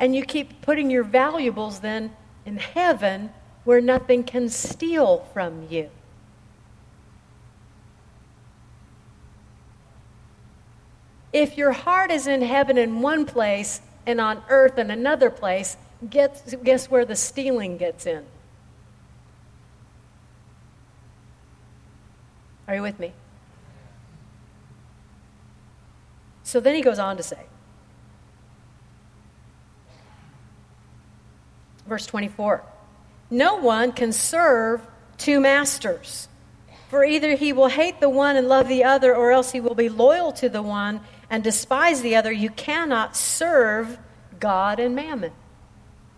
And you keep putting your valuables then in heaven where nothing can steal from you. If your heart is in heaven in one place and on earth in another place, guess, guess where the stealing gets in? Are you with me? So then he goes on to say, verse 24 No one can serve two masters, for either he will hate the one and love the other, or else he will be loyal to the one and despise the other. You cannot serve God and mammon.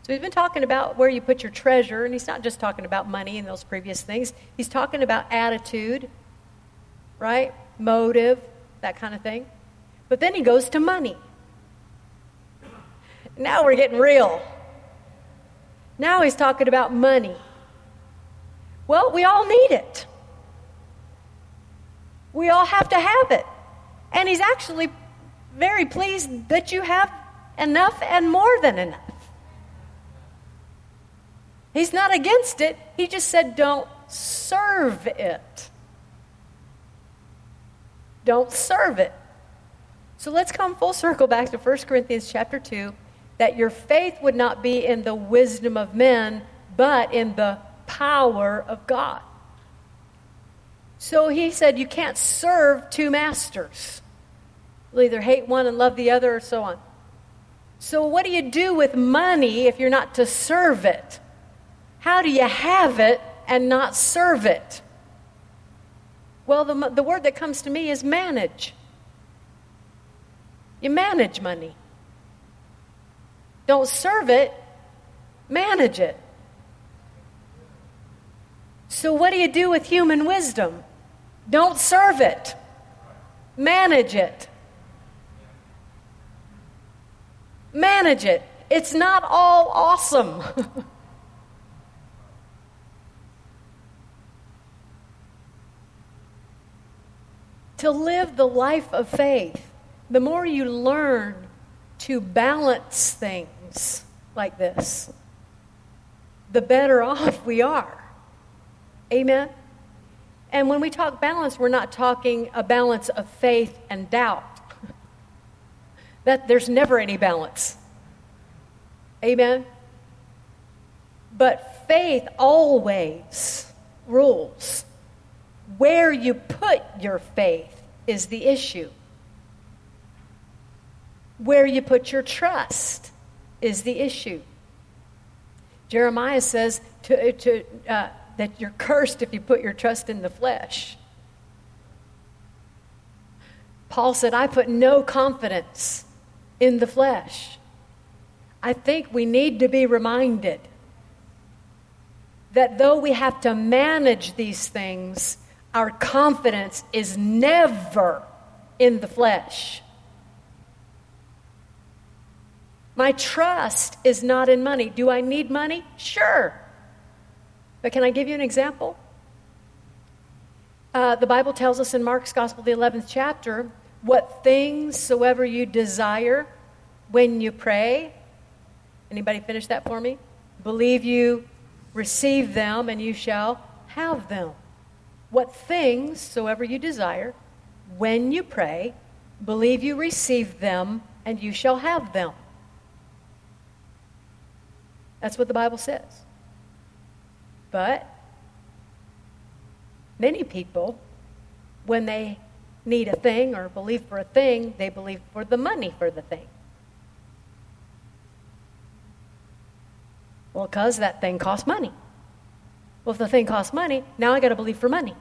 So he's been talking about where you put your treasure, and he's not just talking about money and those previous things. He's talking about attitude, right? Motive, that kind of thing. But then he goes to money. Now we're getting real. Now he's talking about money. Well, we all need it. We all have to have it. And he's actually very pleased that you have enough and more than enough. He's not against it. He just said, don't serve it. Don't serve it. So let's come full circle back to 1 Corinthians chapter 2 that your faith would not be in the wisdom of men, but in the power of God. So he said, You can't serve two masters. You'll either hate one and love the other, or so on. So, what do you do with money if you're not to serve it? How do you have it and not serve it? Well, the, the word that comes to me is manage. You manage money. Don't serve it, manage it. So, what do you do with human wisdom? Don't serve it, manage it. Manage it. It's not all awesome. to live the life of faith, the more you learn to balance things like this, the better off we are. Amen? And when we talk balance, we're not talking a balance of faith and doubt. That there's never any balance. Amen? But faith always rules. Where you put your faith is the issue. Where you put your trust is the issue. Jeremiah says to, to, uh, that you're cursed if you put your trust in the flesh. Paul said, I put no confidence in the flesh. I think we need to be reminded that though we have to manage these things, our confidence is never in the flesh. My trust is not in money. Do I need money? Sure. But can I give you an example? Uh, the Bible tells us in Mark's Gospel, the 11th chapter, what things soever you desire when you pray. Anybody finish that for me? Believe you receive them and you shall have them. What things soever you desire, when you pray, believe you receive them, and you shall have them. That's what the Bible says. But many people, when they need a thing or believe for a thing, they believe for the money for the thing. Well, because that thing costs money. Well, if the thing costs money, now I got to believe for money.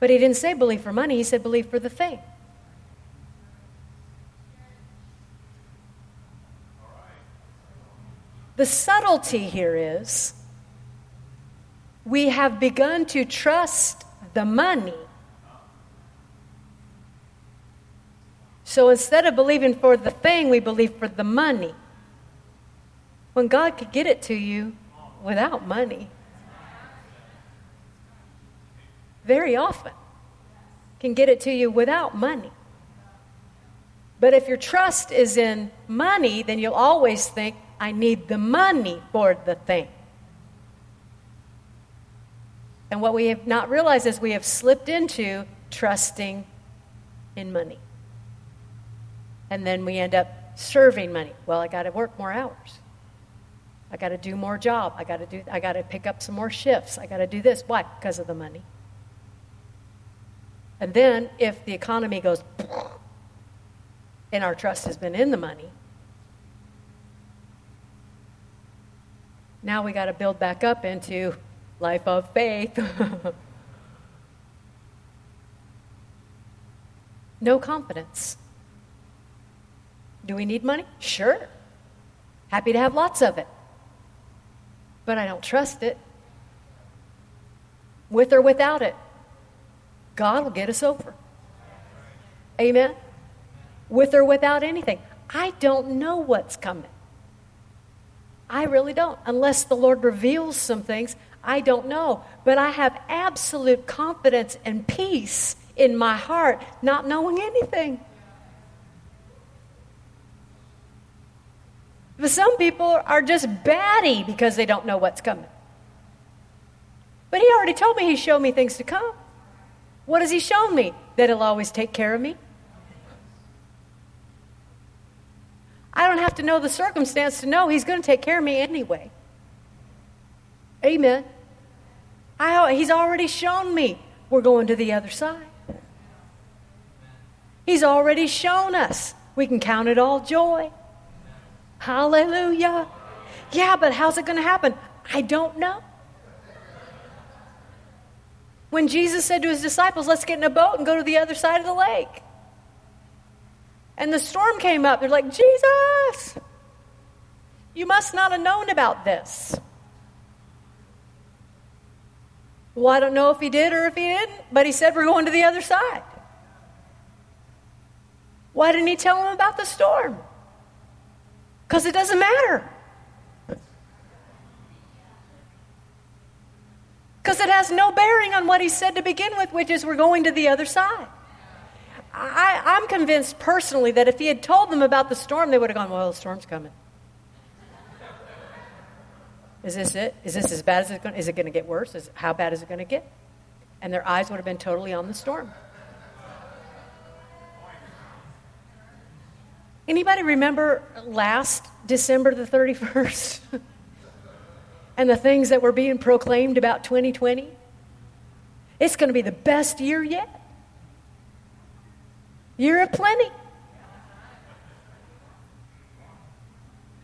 But he didn't say believe for money, he said believe for the thing. The subtlety here is we have begun to trust the money. So instead of believing for the thing, we believe for the money. When God could get it to you without money very often can get it to you without money. But if your trust is in money, then you'll always think, I need the money for the thing. And what we have not realized is we have slipped into trusting in money. And then we end up serving money. Well, I got to work more hours. I got to do more job. I got to do I got to pick up some more shifts. I got to do this. Why? Because of the money. And then if the economy goes and our trust has been in the money, now we got to build back up into life of faith. no confidence. Do we need money? Sure. Happy to have lots of it. But I don't trust it. With or without it, God will get us over. Amen? With or without anything. I don't know what's coming. I really don't. Unless the Lord reveals some things, I don't know. But I have absolute confidence and peace in my heart, not knowing anything. But some people are just batty because they don't know what's coming. But he already told me he showed me things to come. What has he shown me? That he'll always take care of me. I don't have to know the circumstance to know he's going to take care of me anyway. Amen. I, he's already shown me we're going to the other side. He's already shown us we can count it all joy. Hallelujah. Yeah, but how's it going to happen? I don't know. When Jesus said to his disciples, Let's get in a boat and go to the other side of the lake. And the storm came up. They're like, Jesus, you must not have known about this. Well, I don't know if he did or if he didn't, but he said we're going to the other side. Why didn't he tell them about the storm? Because it doesn't matter. Because it has no bearing on what he said to begin with, which is we're going to the other side. I, I'm convinced personally that if he had told them about the storm, they would have gone, Well, the storm's coming. Is this it? Is this as bad as it's going? to Is it going to get worse? Is, how bad is it going to get? And their eyes would have been totally on the storm. Anybody remember last December the 31st? and the things that were being proclaimed about 2020? It's going to be the best year yet. Year of plenty.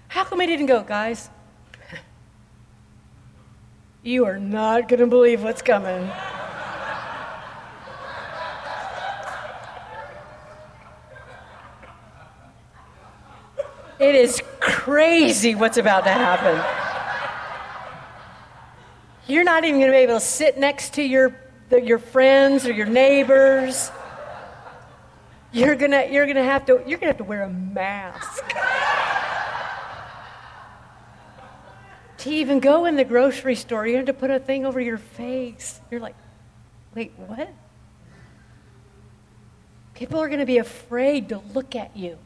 How come he didn't go, guys? you are not going to believe what's coming. It is crazy what's about to happen. You're not even going to be able to sit next to your, your friends or your neighbors. You're gonna, you're gonna have to, you're gonna have to wear a mask. to even go in the grocery store, you have to put a thing over your face. You're like, wait, what? People are going to be afraid to look at you.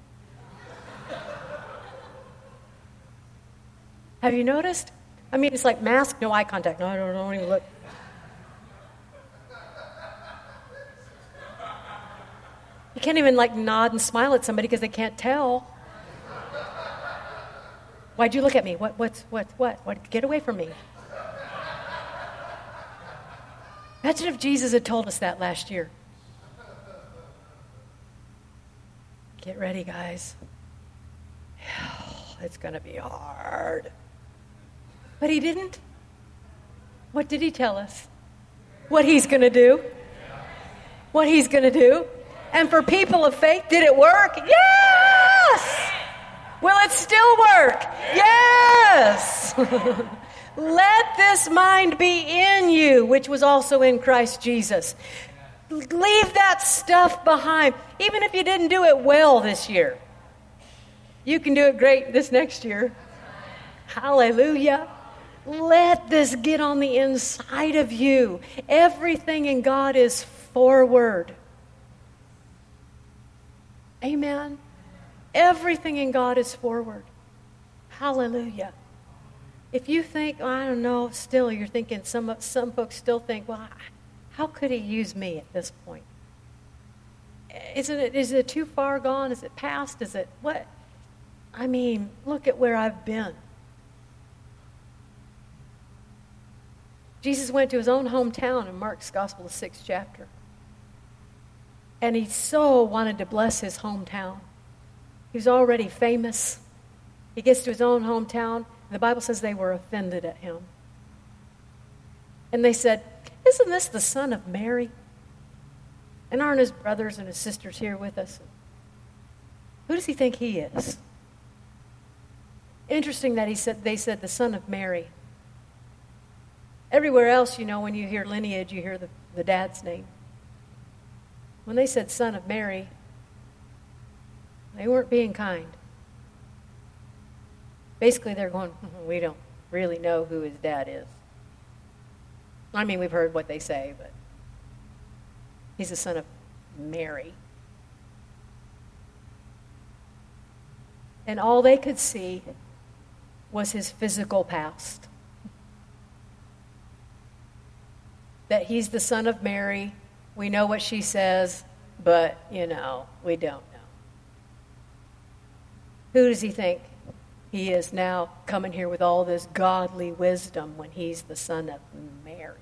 Have you noticed? I mean, it's like mask, no eye contact. No, I don't, don't even look. You can't even like nod and smile at somebody because they can't tell. Why'd you look at me? What, what's, what, what, what? Get away from me. Imagine if Jesus had told us that last year. Get ready, guys. It's going to be hard. But he didn't. What did he tell us? What he's going to do? What he's going to do? And for people of faith, did it work? Yes! Will it still work? Yes! Let this mind be in you, which was also in Christ Jesus. Leave that stuff behind. Even if you didn't do it well this year, you can do it great this next year. Hallelujah. Let this get on the inside of you. Everything in God is forward. Amen. Everything in God is forward. Hallelujah. If you think, oh, I don't know, still you're thinking, some, some folks still think, well, how could he use me at this point? isn't it, is it too far gone? Is it past? Is it what? I mean, look at where I've been. Jesus went to his own hometown in Mark's Gospel, the sixth chapter. And he so wanted to bless his hometown. He was already famous. He gets to his own hometown. The Bible says they were offended at him. And they said, Isn't this the son of Mary? And aren't his brothers and his sisters here with us? Who does he think he is? Interesting that he said they said the son of Mary. Everywhere else, you know, when you hear lineage, you hear the, the dad's name. When they said son of Mary, they weren't being kind. Basically, they're going, mm-hmm, we don't really know who his dad is. I mean, we've heard what they say, but he's the son of Mary. And all they could see was his physical past. That he's the son of Mary. We know what she says, but, you know, we don't know. Who does he think he is now coming here with all this godly wisdom when he's the son of Mary?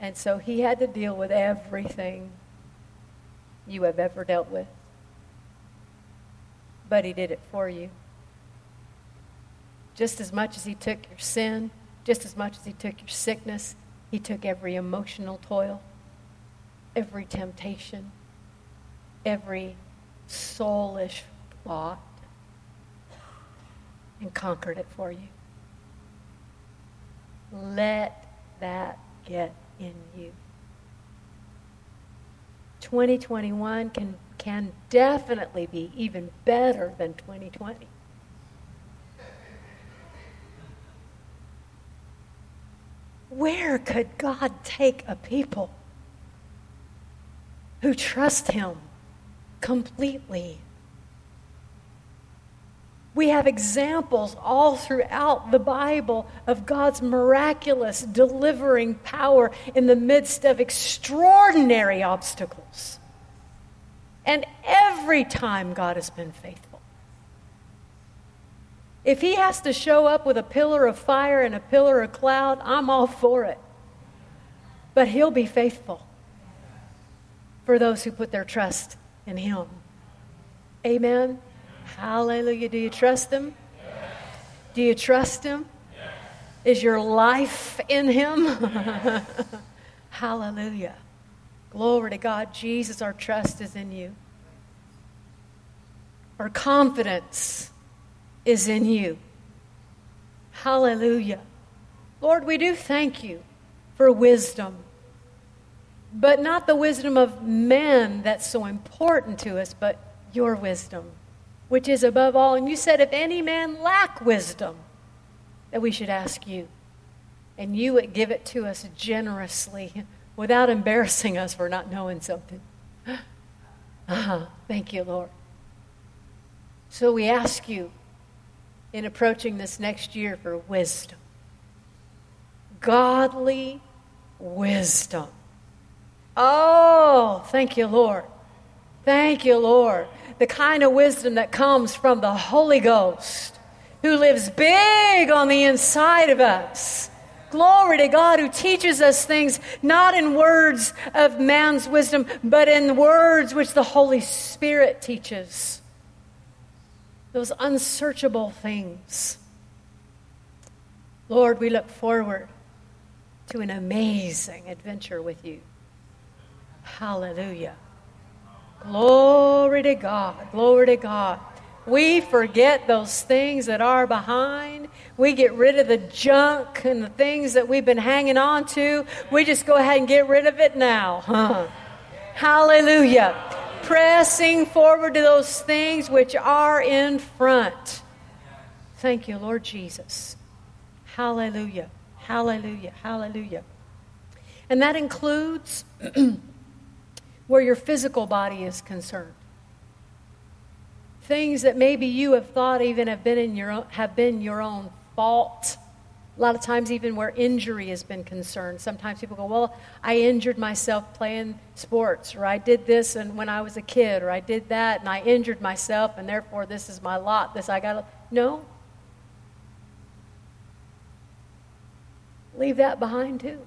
And so he had to deal with everything you have ever dealt with. But he did it for you. Just as much as he took your sin, just as much as he took your sickness, he took every emotional toil, every temptation, every soulish thought, and conquered it for you. Let that get in you. 2021 can, can definitely be even better than 2020. Where could God take a people who trust Him completely? We have examples all throughout the Bible of God's miraculous delivering power in the midst of extraordinary obstacles. And every time God has been faithful. If He has to show up with a pillar of fire and a pillar of cloud, I'm all for it. But He'll be faithful for those who put their trust in Him. Amen. Hallelujah. Do you trust Him? Do you trust Him? Is your life in Him? Hallelujah. Glory to God. Jesus, our trust is in you. Our confidence is in you. Hallelujah. Lord, we do thank you for wisdom, but not the wisdom of men that's so important to us, but your wisdom which is above all. And you said, if any man lack wisdom, that we should ask you. And you would give it to us generously without embarrassing us for not knowing something. Uh-huh. Thank you, Lord. So we ask you in approaching this next year for wisdom. Godly wisdom. Oh, thank you, Lord. Thank you, Lord the kind of wisdom that comes from the Holy Ghost, who lives big on the inside of us. Glory to God who teaches us things not in words of man's wisdom, but in words which the Holy Spirit teaches. Those unsearchable things. Lord, we look forward to an amazing adventure with you. Hallelujah. Glory to God. Glory to God. We forget those things that are behind. We get rid of the junk and the things that we've been hanging on to. We just go ahead and get rid of it now. Huh? Hallelujah. Pressing forward to those things which are in front. Thank you, Lord Jesus. Hallelujah. Hallelujah. Hallelujah. And that includes where your physical body is concerned. Things that maybe you have thought even have been, in your own, have been your own fault A lot of times, even where injury has been concerned, sometimes people go, Well, I injured myself playing sports, or I did this and when I was a kid, or I did that and I injured myself, and therefore this is my lot. This I got to. No. Leave that behind too.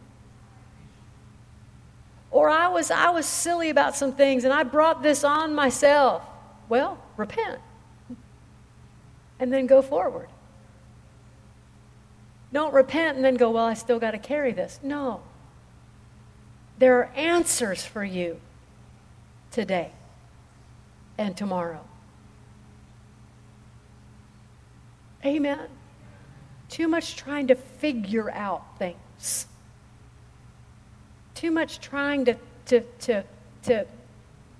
Or I was, I was silly about some things and I brought this on myself. Well, repent and then go forward. Don't repent and then go, well, I still got to carry this. No. There are answers for you today and tomorrow. Amen. Too much trying to figure out things. Too much trying to, to, to, to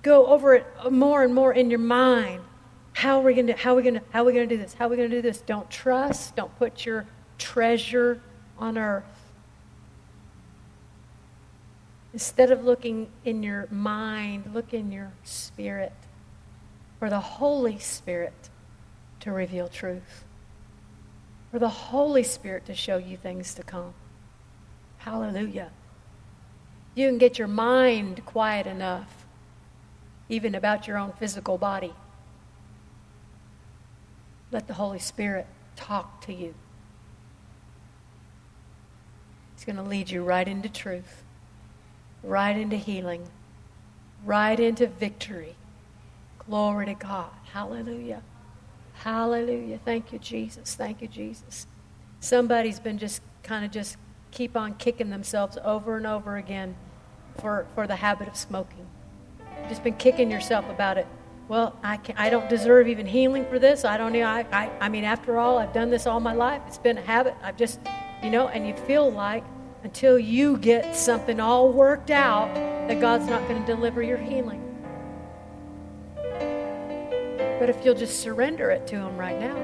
go over it more and more in your mind. How are we going to how are we going to how are we going to do this? How are we going to do this? Don't trust. Don't put your treasure on earth. Instead of looking in your mind, look in your spirit for the Holy Spirit to reveal truth, for the Holy Spirit to show you things to come. Hallelujah. You can get your mind quiet enough, even about your own physical body. Let the Holy Spirit talk to you. He's going to lead you right into truth, right into healing, right into victory. Glory to God. Hallelujah. Hallelujah. Thank you, Jesus. Thank you, Jesus. Somebody's been just kind of just keep on kicking themselves over and over again for, for the habit of smoking. Just been kicking yourself about it. Well, I, can, I don't deserve even healing for this. I don't know. I, I, I mean, after all, I've done this all my life. It's been a habit. I've just, you know, and you feel like until you get something all worked out that God's not going to deliver your healing. But if you'll just surrender it to Him right now,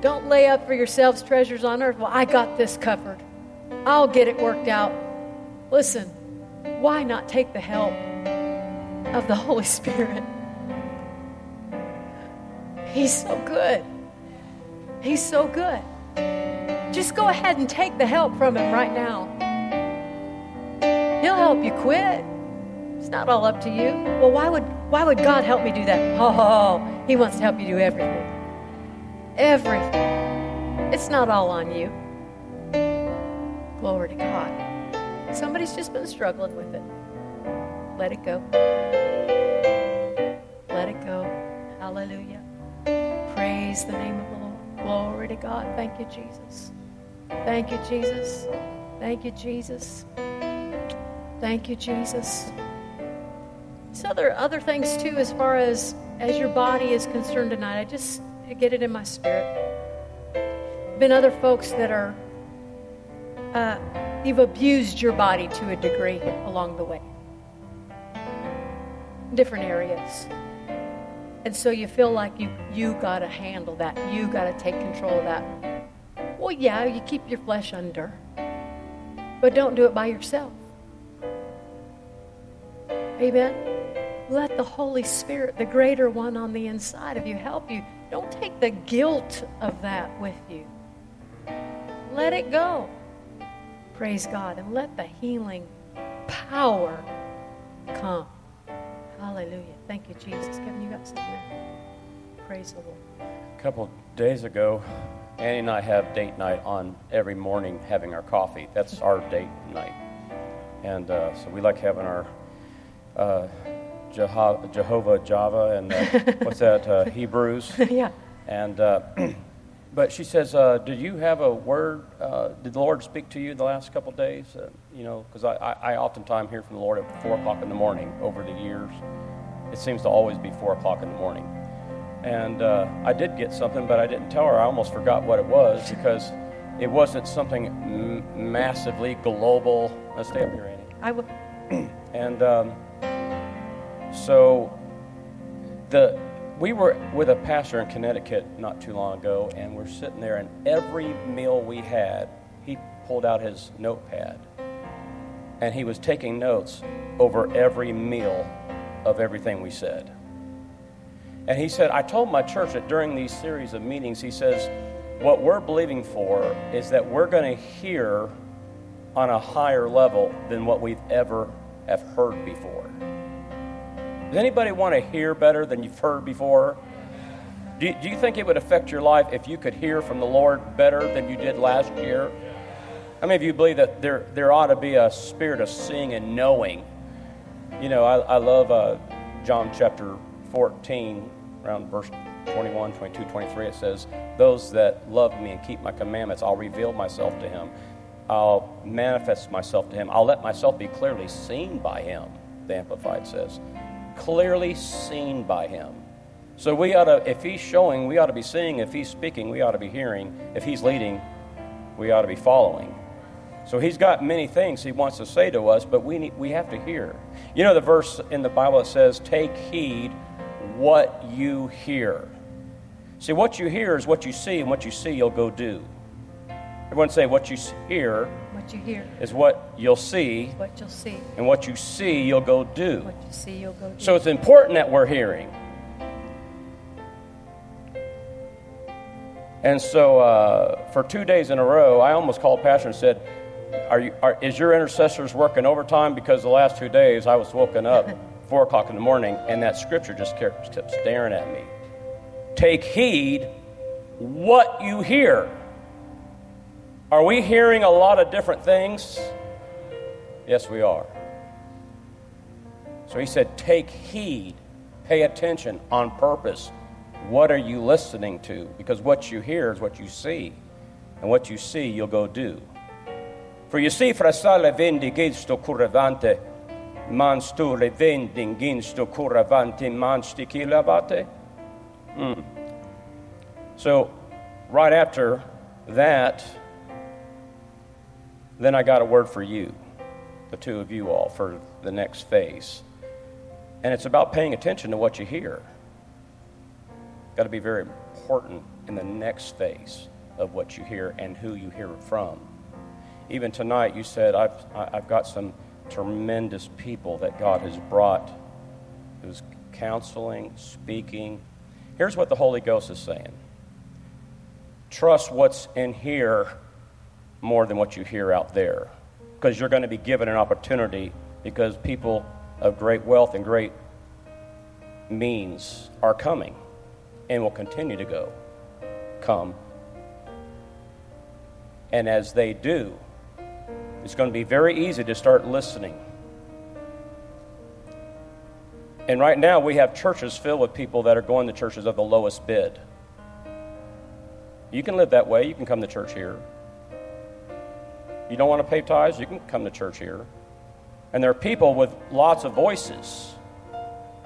don't lay up for yourselves treasures on earth. Well, I got this covered, I'll get it worked out. Listen, why not take the help of the Holy Spirit? He's so good. He's so good. Just go ahead and take the help from Him right now. He'll help you quit. It's not all up to you. Well, why would, why would God help me do that? Oh, He wants to help you do everything. Everything. It's not all on you. Glory to God. Somebody's just been struggling with it. Let it go. Let it go. Hallelujah. Praise the name of the Lord. Glory to God. Thank you, Jesus. Thank you, Jesus. Thank you, Jesus. Thank you, Jesus. So there are other things too, as far as as your body is concerned tonight. I just get it in my spirit. Been other folks that are uh, you've abused your body to a degree along the way, different areas, and so you feel like you you got to handle that. You got to take control of that. Well, yeah, you keep your flesh under, but don't do it by yourself. Amen. Let the Holy Spirit, the greater one on the inside of you, help you. Don't take the guilt of that with you. Let it go. Praise God. And let the healing power come. Hallelujah. Thank you, Jesus. Kevin, you got something there? Praise the Lord. A couple days ago, Annie and I have date night on every morning having our coffee. That's our date night. And uh, so we like having our uh, Jeho- Jehovah Java and uh, what's that, uh, Hebrews. yeah. And uh, but she says, uh, "Did you have a word? Uh, did the Lord speak to you the last couple of days? Uh, you know, because I, I, I oftentimes hear from the Lord at four o'clock in the morning over the years. It seems to always be four o'clock in the morning. And uh, I did get something, but I didn't tell her. I almost forgot what it was because it wasn't something m- massively global. Let's stay up here, Annie. I will. And um, so the we were with a pastor in Connecticut not too long ago, and we're sitting there, and every meal we had, he pulled out his notepad, and he was taking notes over every meal of everything we said. And he said, I told my church that during these series of meetings, he says, what we're believing for is that we're going to hear on a higher level than what we've ever have heard before. Does anybody want to hear better than you've heard before? Do you, do you think it would affect your life if you could hear from the Lord better than you did last year? How many of you believe that there, there ought to be a spirit of seeing and knowing? You know, I, I love uh, John chapter 14, around verse 21, 22, 23. It says, Those that love me and keep my commandments, I'll reveal myself to him. I'll manifest myself to him. I'll let myself be clearly seen by him, the Amplified says. Clearly seen by him. So we ought to, if he's showing, we ought to be seeing. If he's speaking, we ought to be hearing. If he's leading, we ought to be following. So he's got many things he wants to say to us, but we, need, we have to hear. You know the verse in the Bible that says, Take heed what you hear. See, what you hear is what you see, and what you see, you'll go do. Everyone say, what you hear, what you hear is what you'll see, what you'll see, and what you see, you'll go do. What you see, you'll go do. So it's important that we're hearing. And so uh, for two days in a row, I almost called Pastor and said, are you, are, Is your intercessors working overtime? Because the last two days I was woken up 4 o'clock in the morning, and that scripture just kept, staring at me. Take heed what you hear. Are we hearing a lot of different things? Yes, we are. So he said, Take heed, pay attention on purpose. What are you listening to? Because what you hear is what you see, and what you see, you'll go do. For you see, fra sale vendi ginsto curravante, manstu le vending ginsto curravante mansti kilavate. Hmm. So, right after that, then I got a word for you, the two of you all, for the next phase. And it's about paying attention to what you hear. Got to be very important in the next phase of what you hear and who you hear it from. Even tonight, you said, I've, I've got some tremendous people that God has brought who's counseling, speaking. Here's what the Holy Ghost is saying trust what's in here more than what you hear out there. Because you're going to be given an opportunity because people of great wealth and great means are coming and will continue to go, come. And as they do, it's going to be very easy to start listening. And right now, we have churches filled with people that are going to churches of the lowest bid. You can live that way. You can come to church here. You don't want to pay tithes? You can come to church here. And there are people with lots of voices.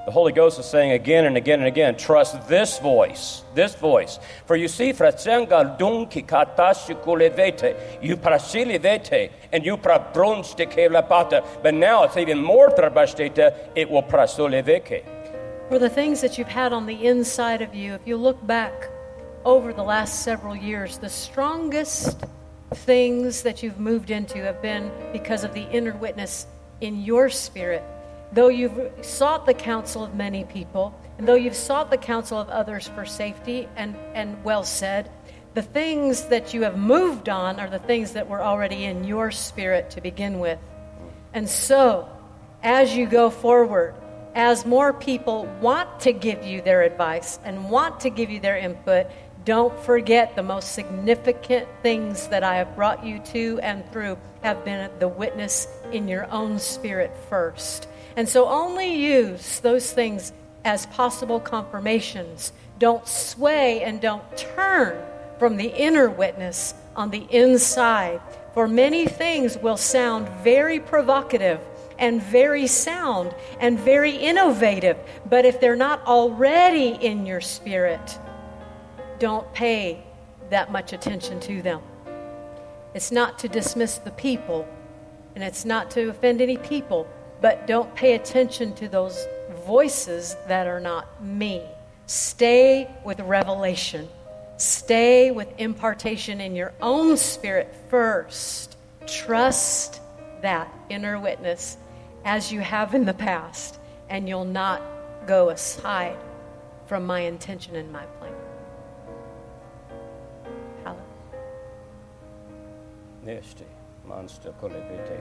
The Holy Ghost is saying again and again and again, trust this voice, this voice. For you see, frasengal dunki katashikulevete, you prasilivete, and you prabrunstike lapata. But now it's even more trabasteta, it will prasoleveke. For the things that you've had on the inside of you, if you look back over the last several years, the strongest things that you've moved into have been because of the inner witness in your spirit. Though you've sought the counsel of many people, and though you've sought the counsel of others for safety, and, and well said, the things that you have moved on are the things that were already in your spirit to begin with. And so, as you go forward, as more people want to give you their advice and want to give you their input, don't forget the most significant things that I have brought you to and through have been the witness in your own spirit first. And so only use those things as possible confirmations. Don't sway and don't turn from the inner witness on the inside. For many things will sound very provocative and very sound and very innovative, but if they're not already in your spirit, don't pay that much attention to them. It's not to dismiss the people, and it's not to offend any people, but don't pay attention to those voices that are not me. Stay with revelation. Stay with impartation in your own spirit first. Trust that inner witness as you have in the past, and you'll not go aside from my intention and my plan. Kuliviti,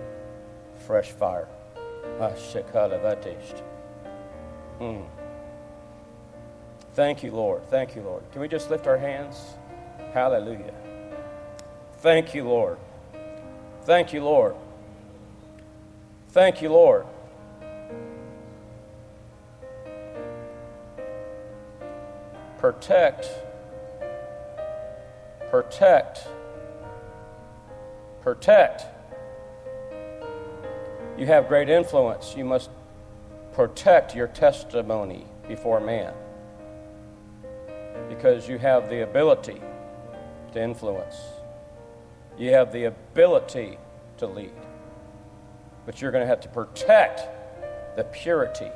fresh fire. Ashikalavatish. Mm. Thank you, Lord. Thank you, Lord. Can we just lift our hands? Hallelujah. Thank you, Lord. Thank you, Lord. Thank you, Lord. Protect, protect, protect. You have great influence. You must protect your testimony before man because you have the ability to influence. You have the ability to lead. But you're going to have to protect the purity.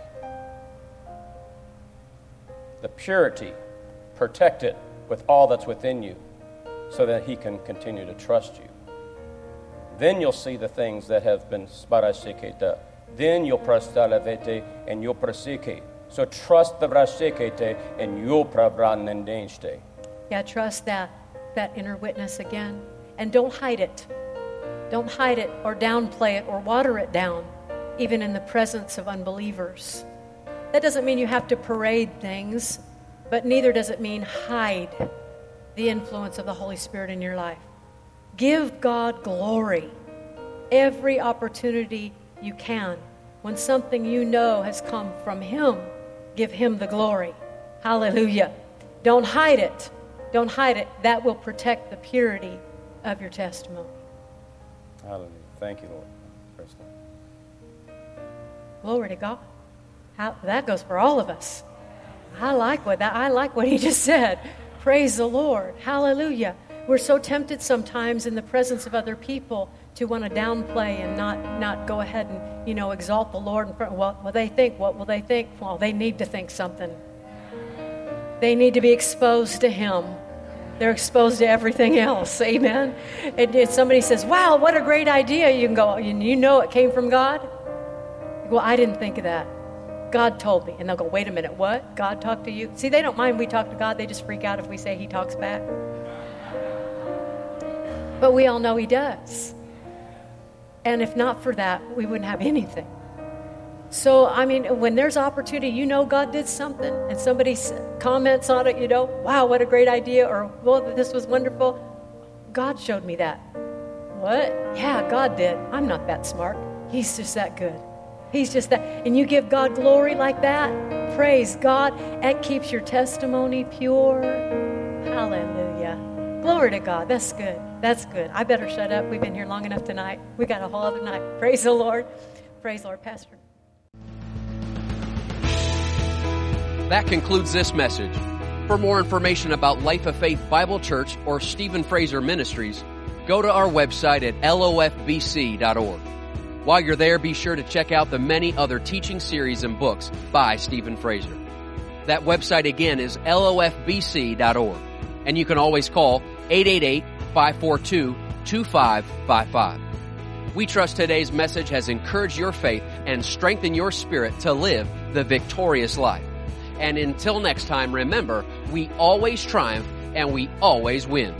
The purity. Protect it with all that's within you so that He can continue to trust you. Then you'll see the things that have been sparasiketa. Then you'll prastalavete and you'll prasike. So trust the vrasikete and you'll pravranendenste. Yeah, trust that that inner witness again. And don't hide it. Don't hide it or downplay it or water it down, even in the presence of unbelievers. That doesn't mean you have to parade things, but neither does it mean hide the influence of the Holy Spirit in your life. Give God glory every opportunity you can. When something you know has come from Him, give Him the glory. Hallelujah. Don't hide it. Don't hide it. That will protect the purity of your testimony. Hallelujah. Thank you, Lord. Praise God. Glory to God. How, that goes for all of us. I like what that, I like what he just said. Praise the Lord. Hallelujah. We're so tempted sometimes in the presence of other people to want to downplay and not, not go ahead and, you know, exalt the Lord front. What will they think? What will they think? Well, they need to think something. They need to be exposed to Him. They're exposed to everything else. Amen. And if somebody says, wow, what a great idea, you can go, you know it came from God? Well, I didn't think of that. God told me. And they'll go, wait a minute, what? God talked to you? See, they don't mind we talk to God. They just freak out if we say He talks back. But we all know He does. And if not for that, we wouldn't have anything. So, I mean, when there's opportunity, you know God did something, and somebody comments on it, you know, wow, what a great idea, or, well, this was wonderful. God showed me that. What? Yeah, God did. I'm not that smart. He's just that good. He's just that. And you give God glory like that, praise God. That keeps your testimony pure. Hallelujah. Glory to God. That's good. That's good. I better shut up. We've been here long enough tonight. We got a whole other night. Praise the Lord. Praise the Lord, Pastor. That concludes this message. For more information about Life of Faith Bible Church or Stephen Fraser Ministries, go to our website at lofbc.org. While you're there, be sure to check out the many other teaching series and books by Stephen Fraser. That website again is lofbc.org. And you can always call 888-542-2555. We trust today's message has encouraged your faith and strengthened your spirit to live the victorious life. And until next time, remember, we always triumph and we always win.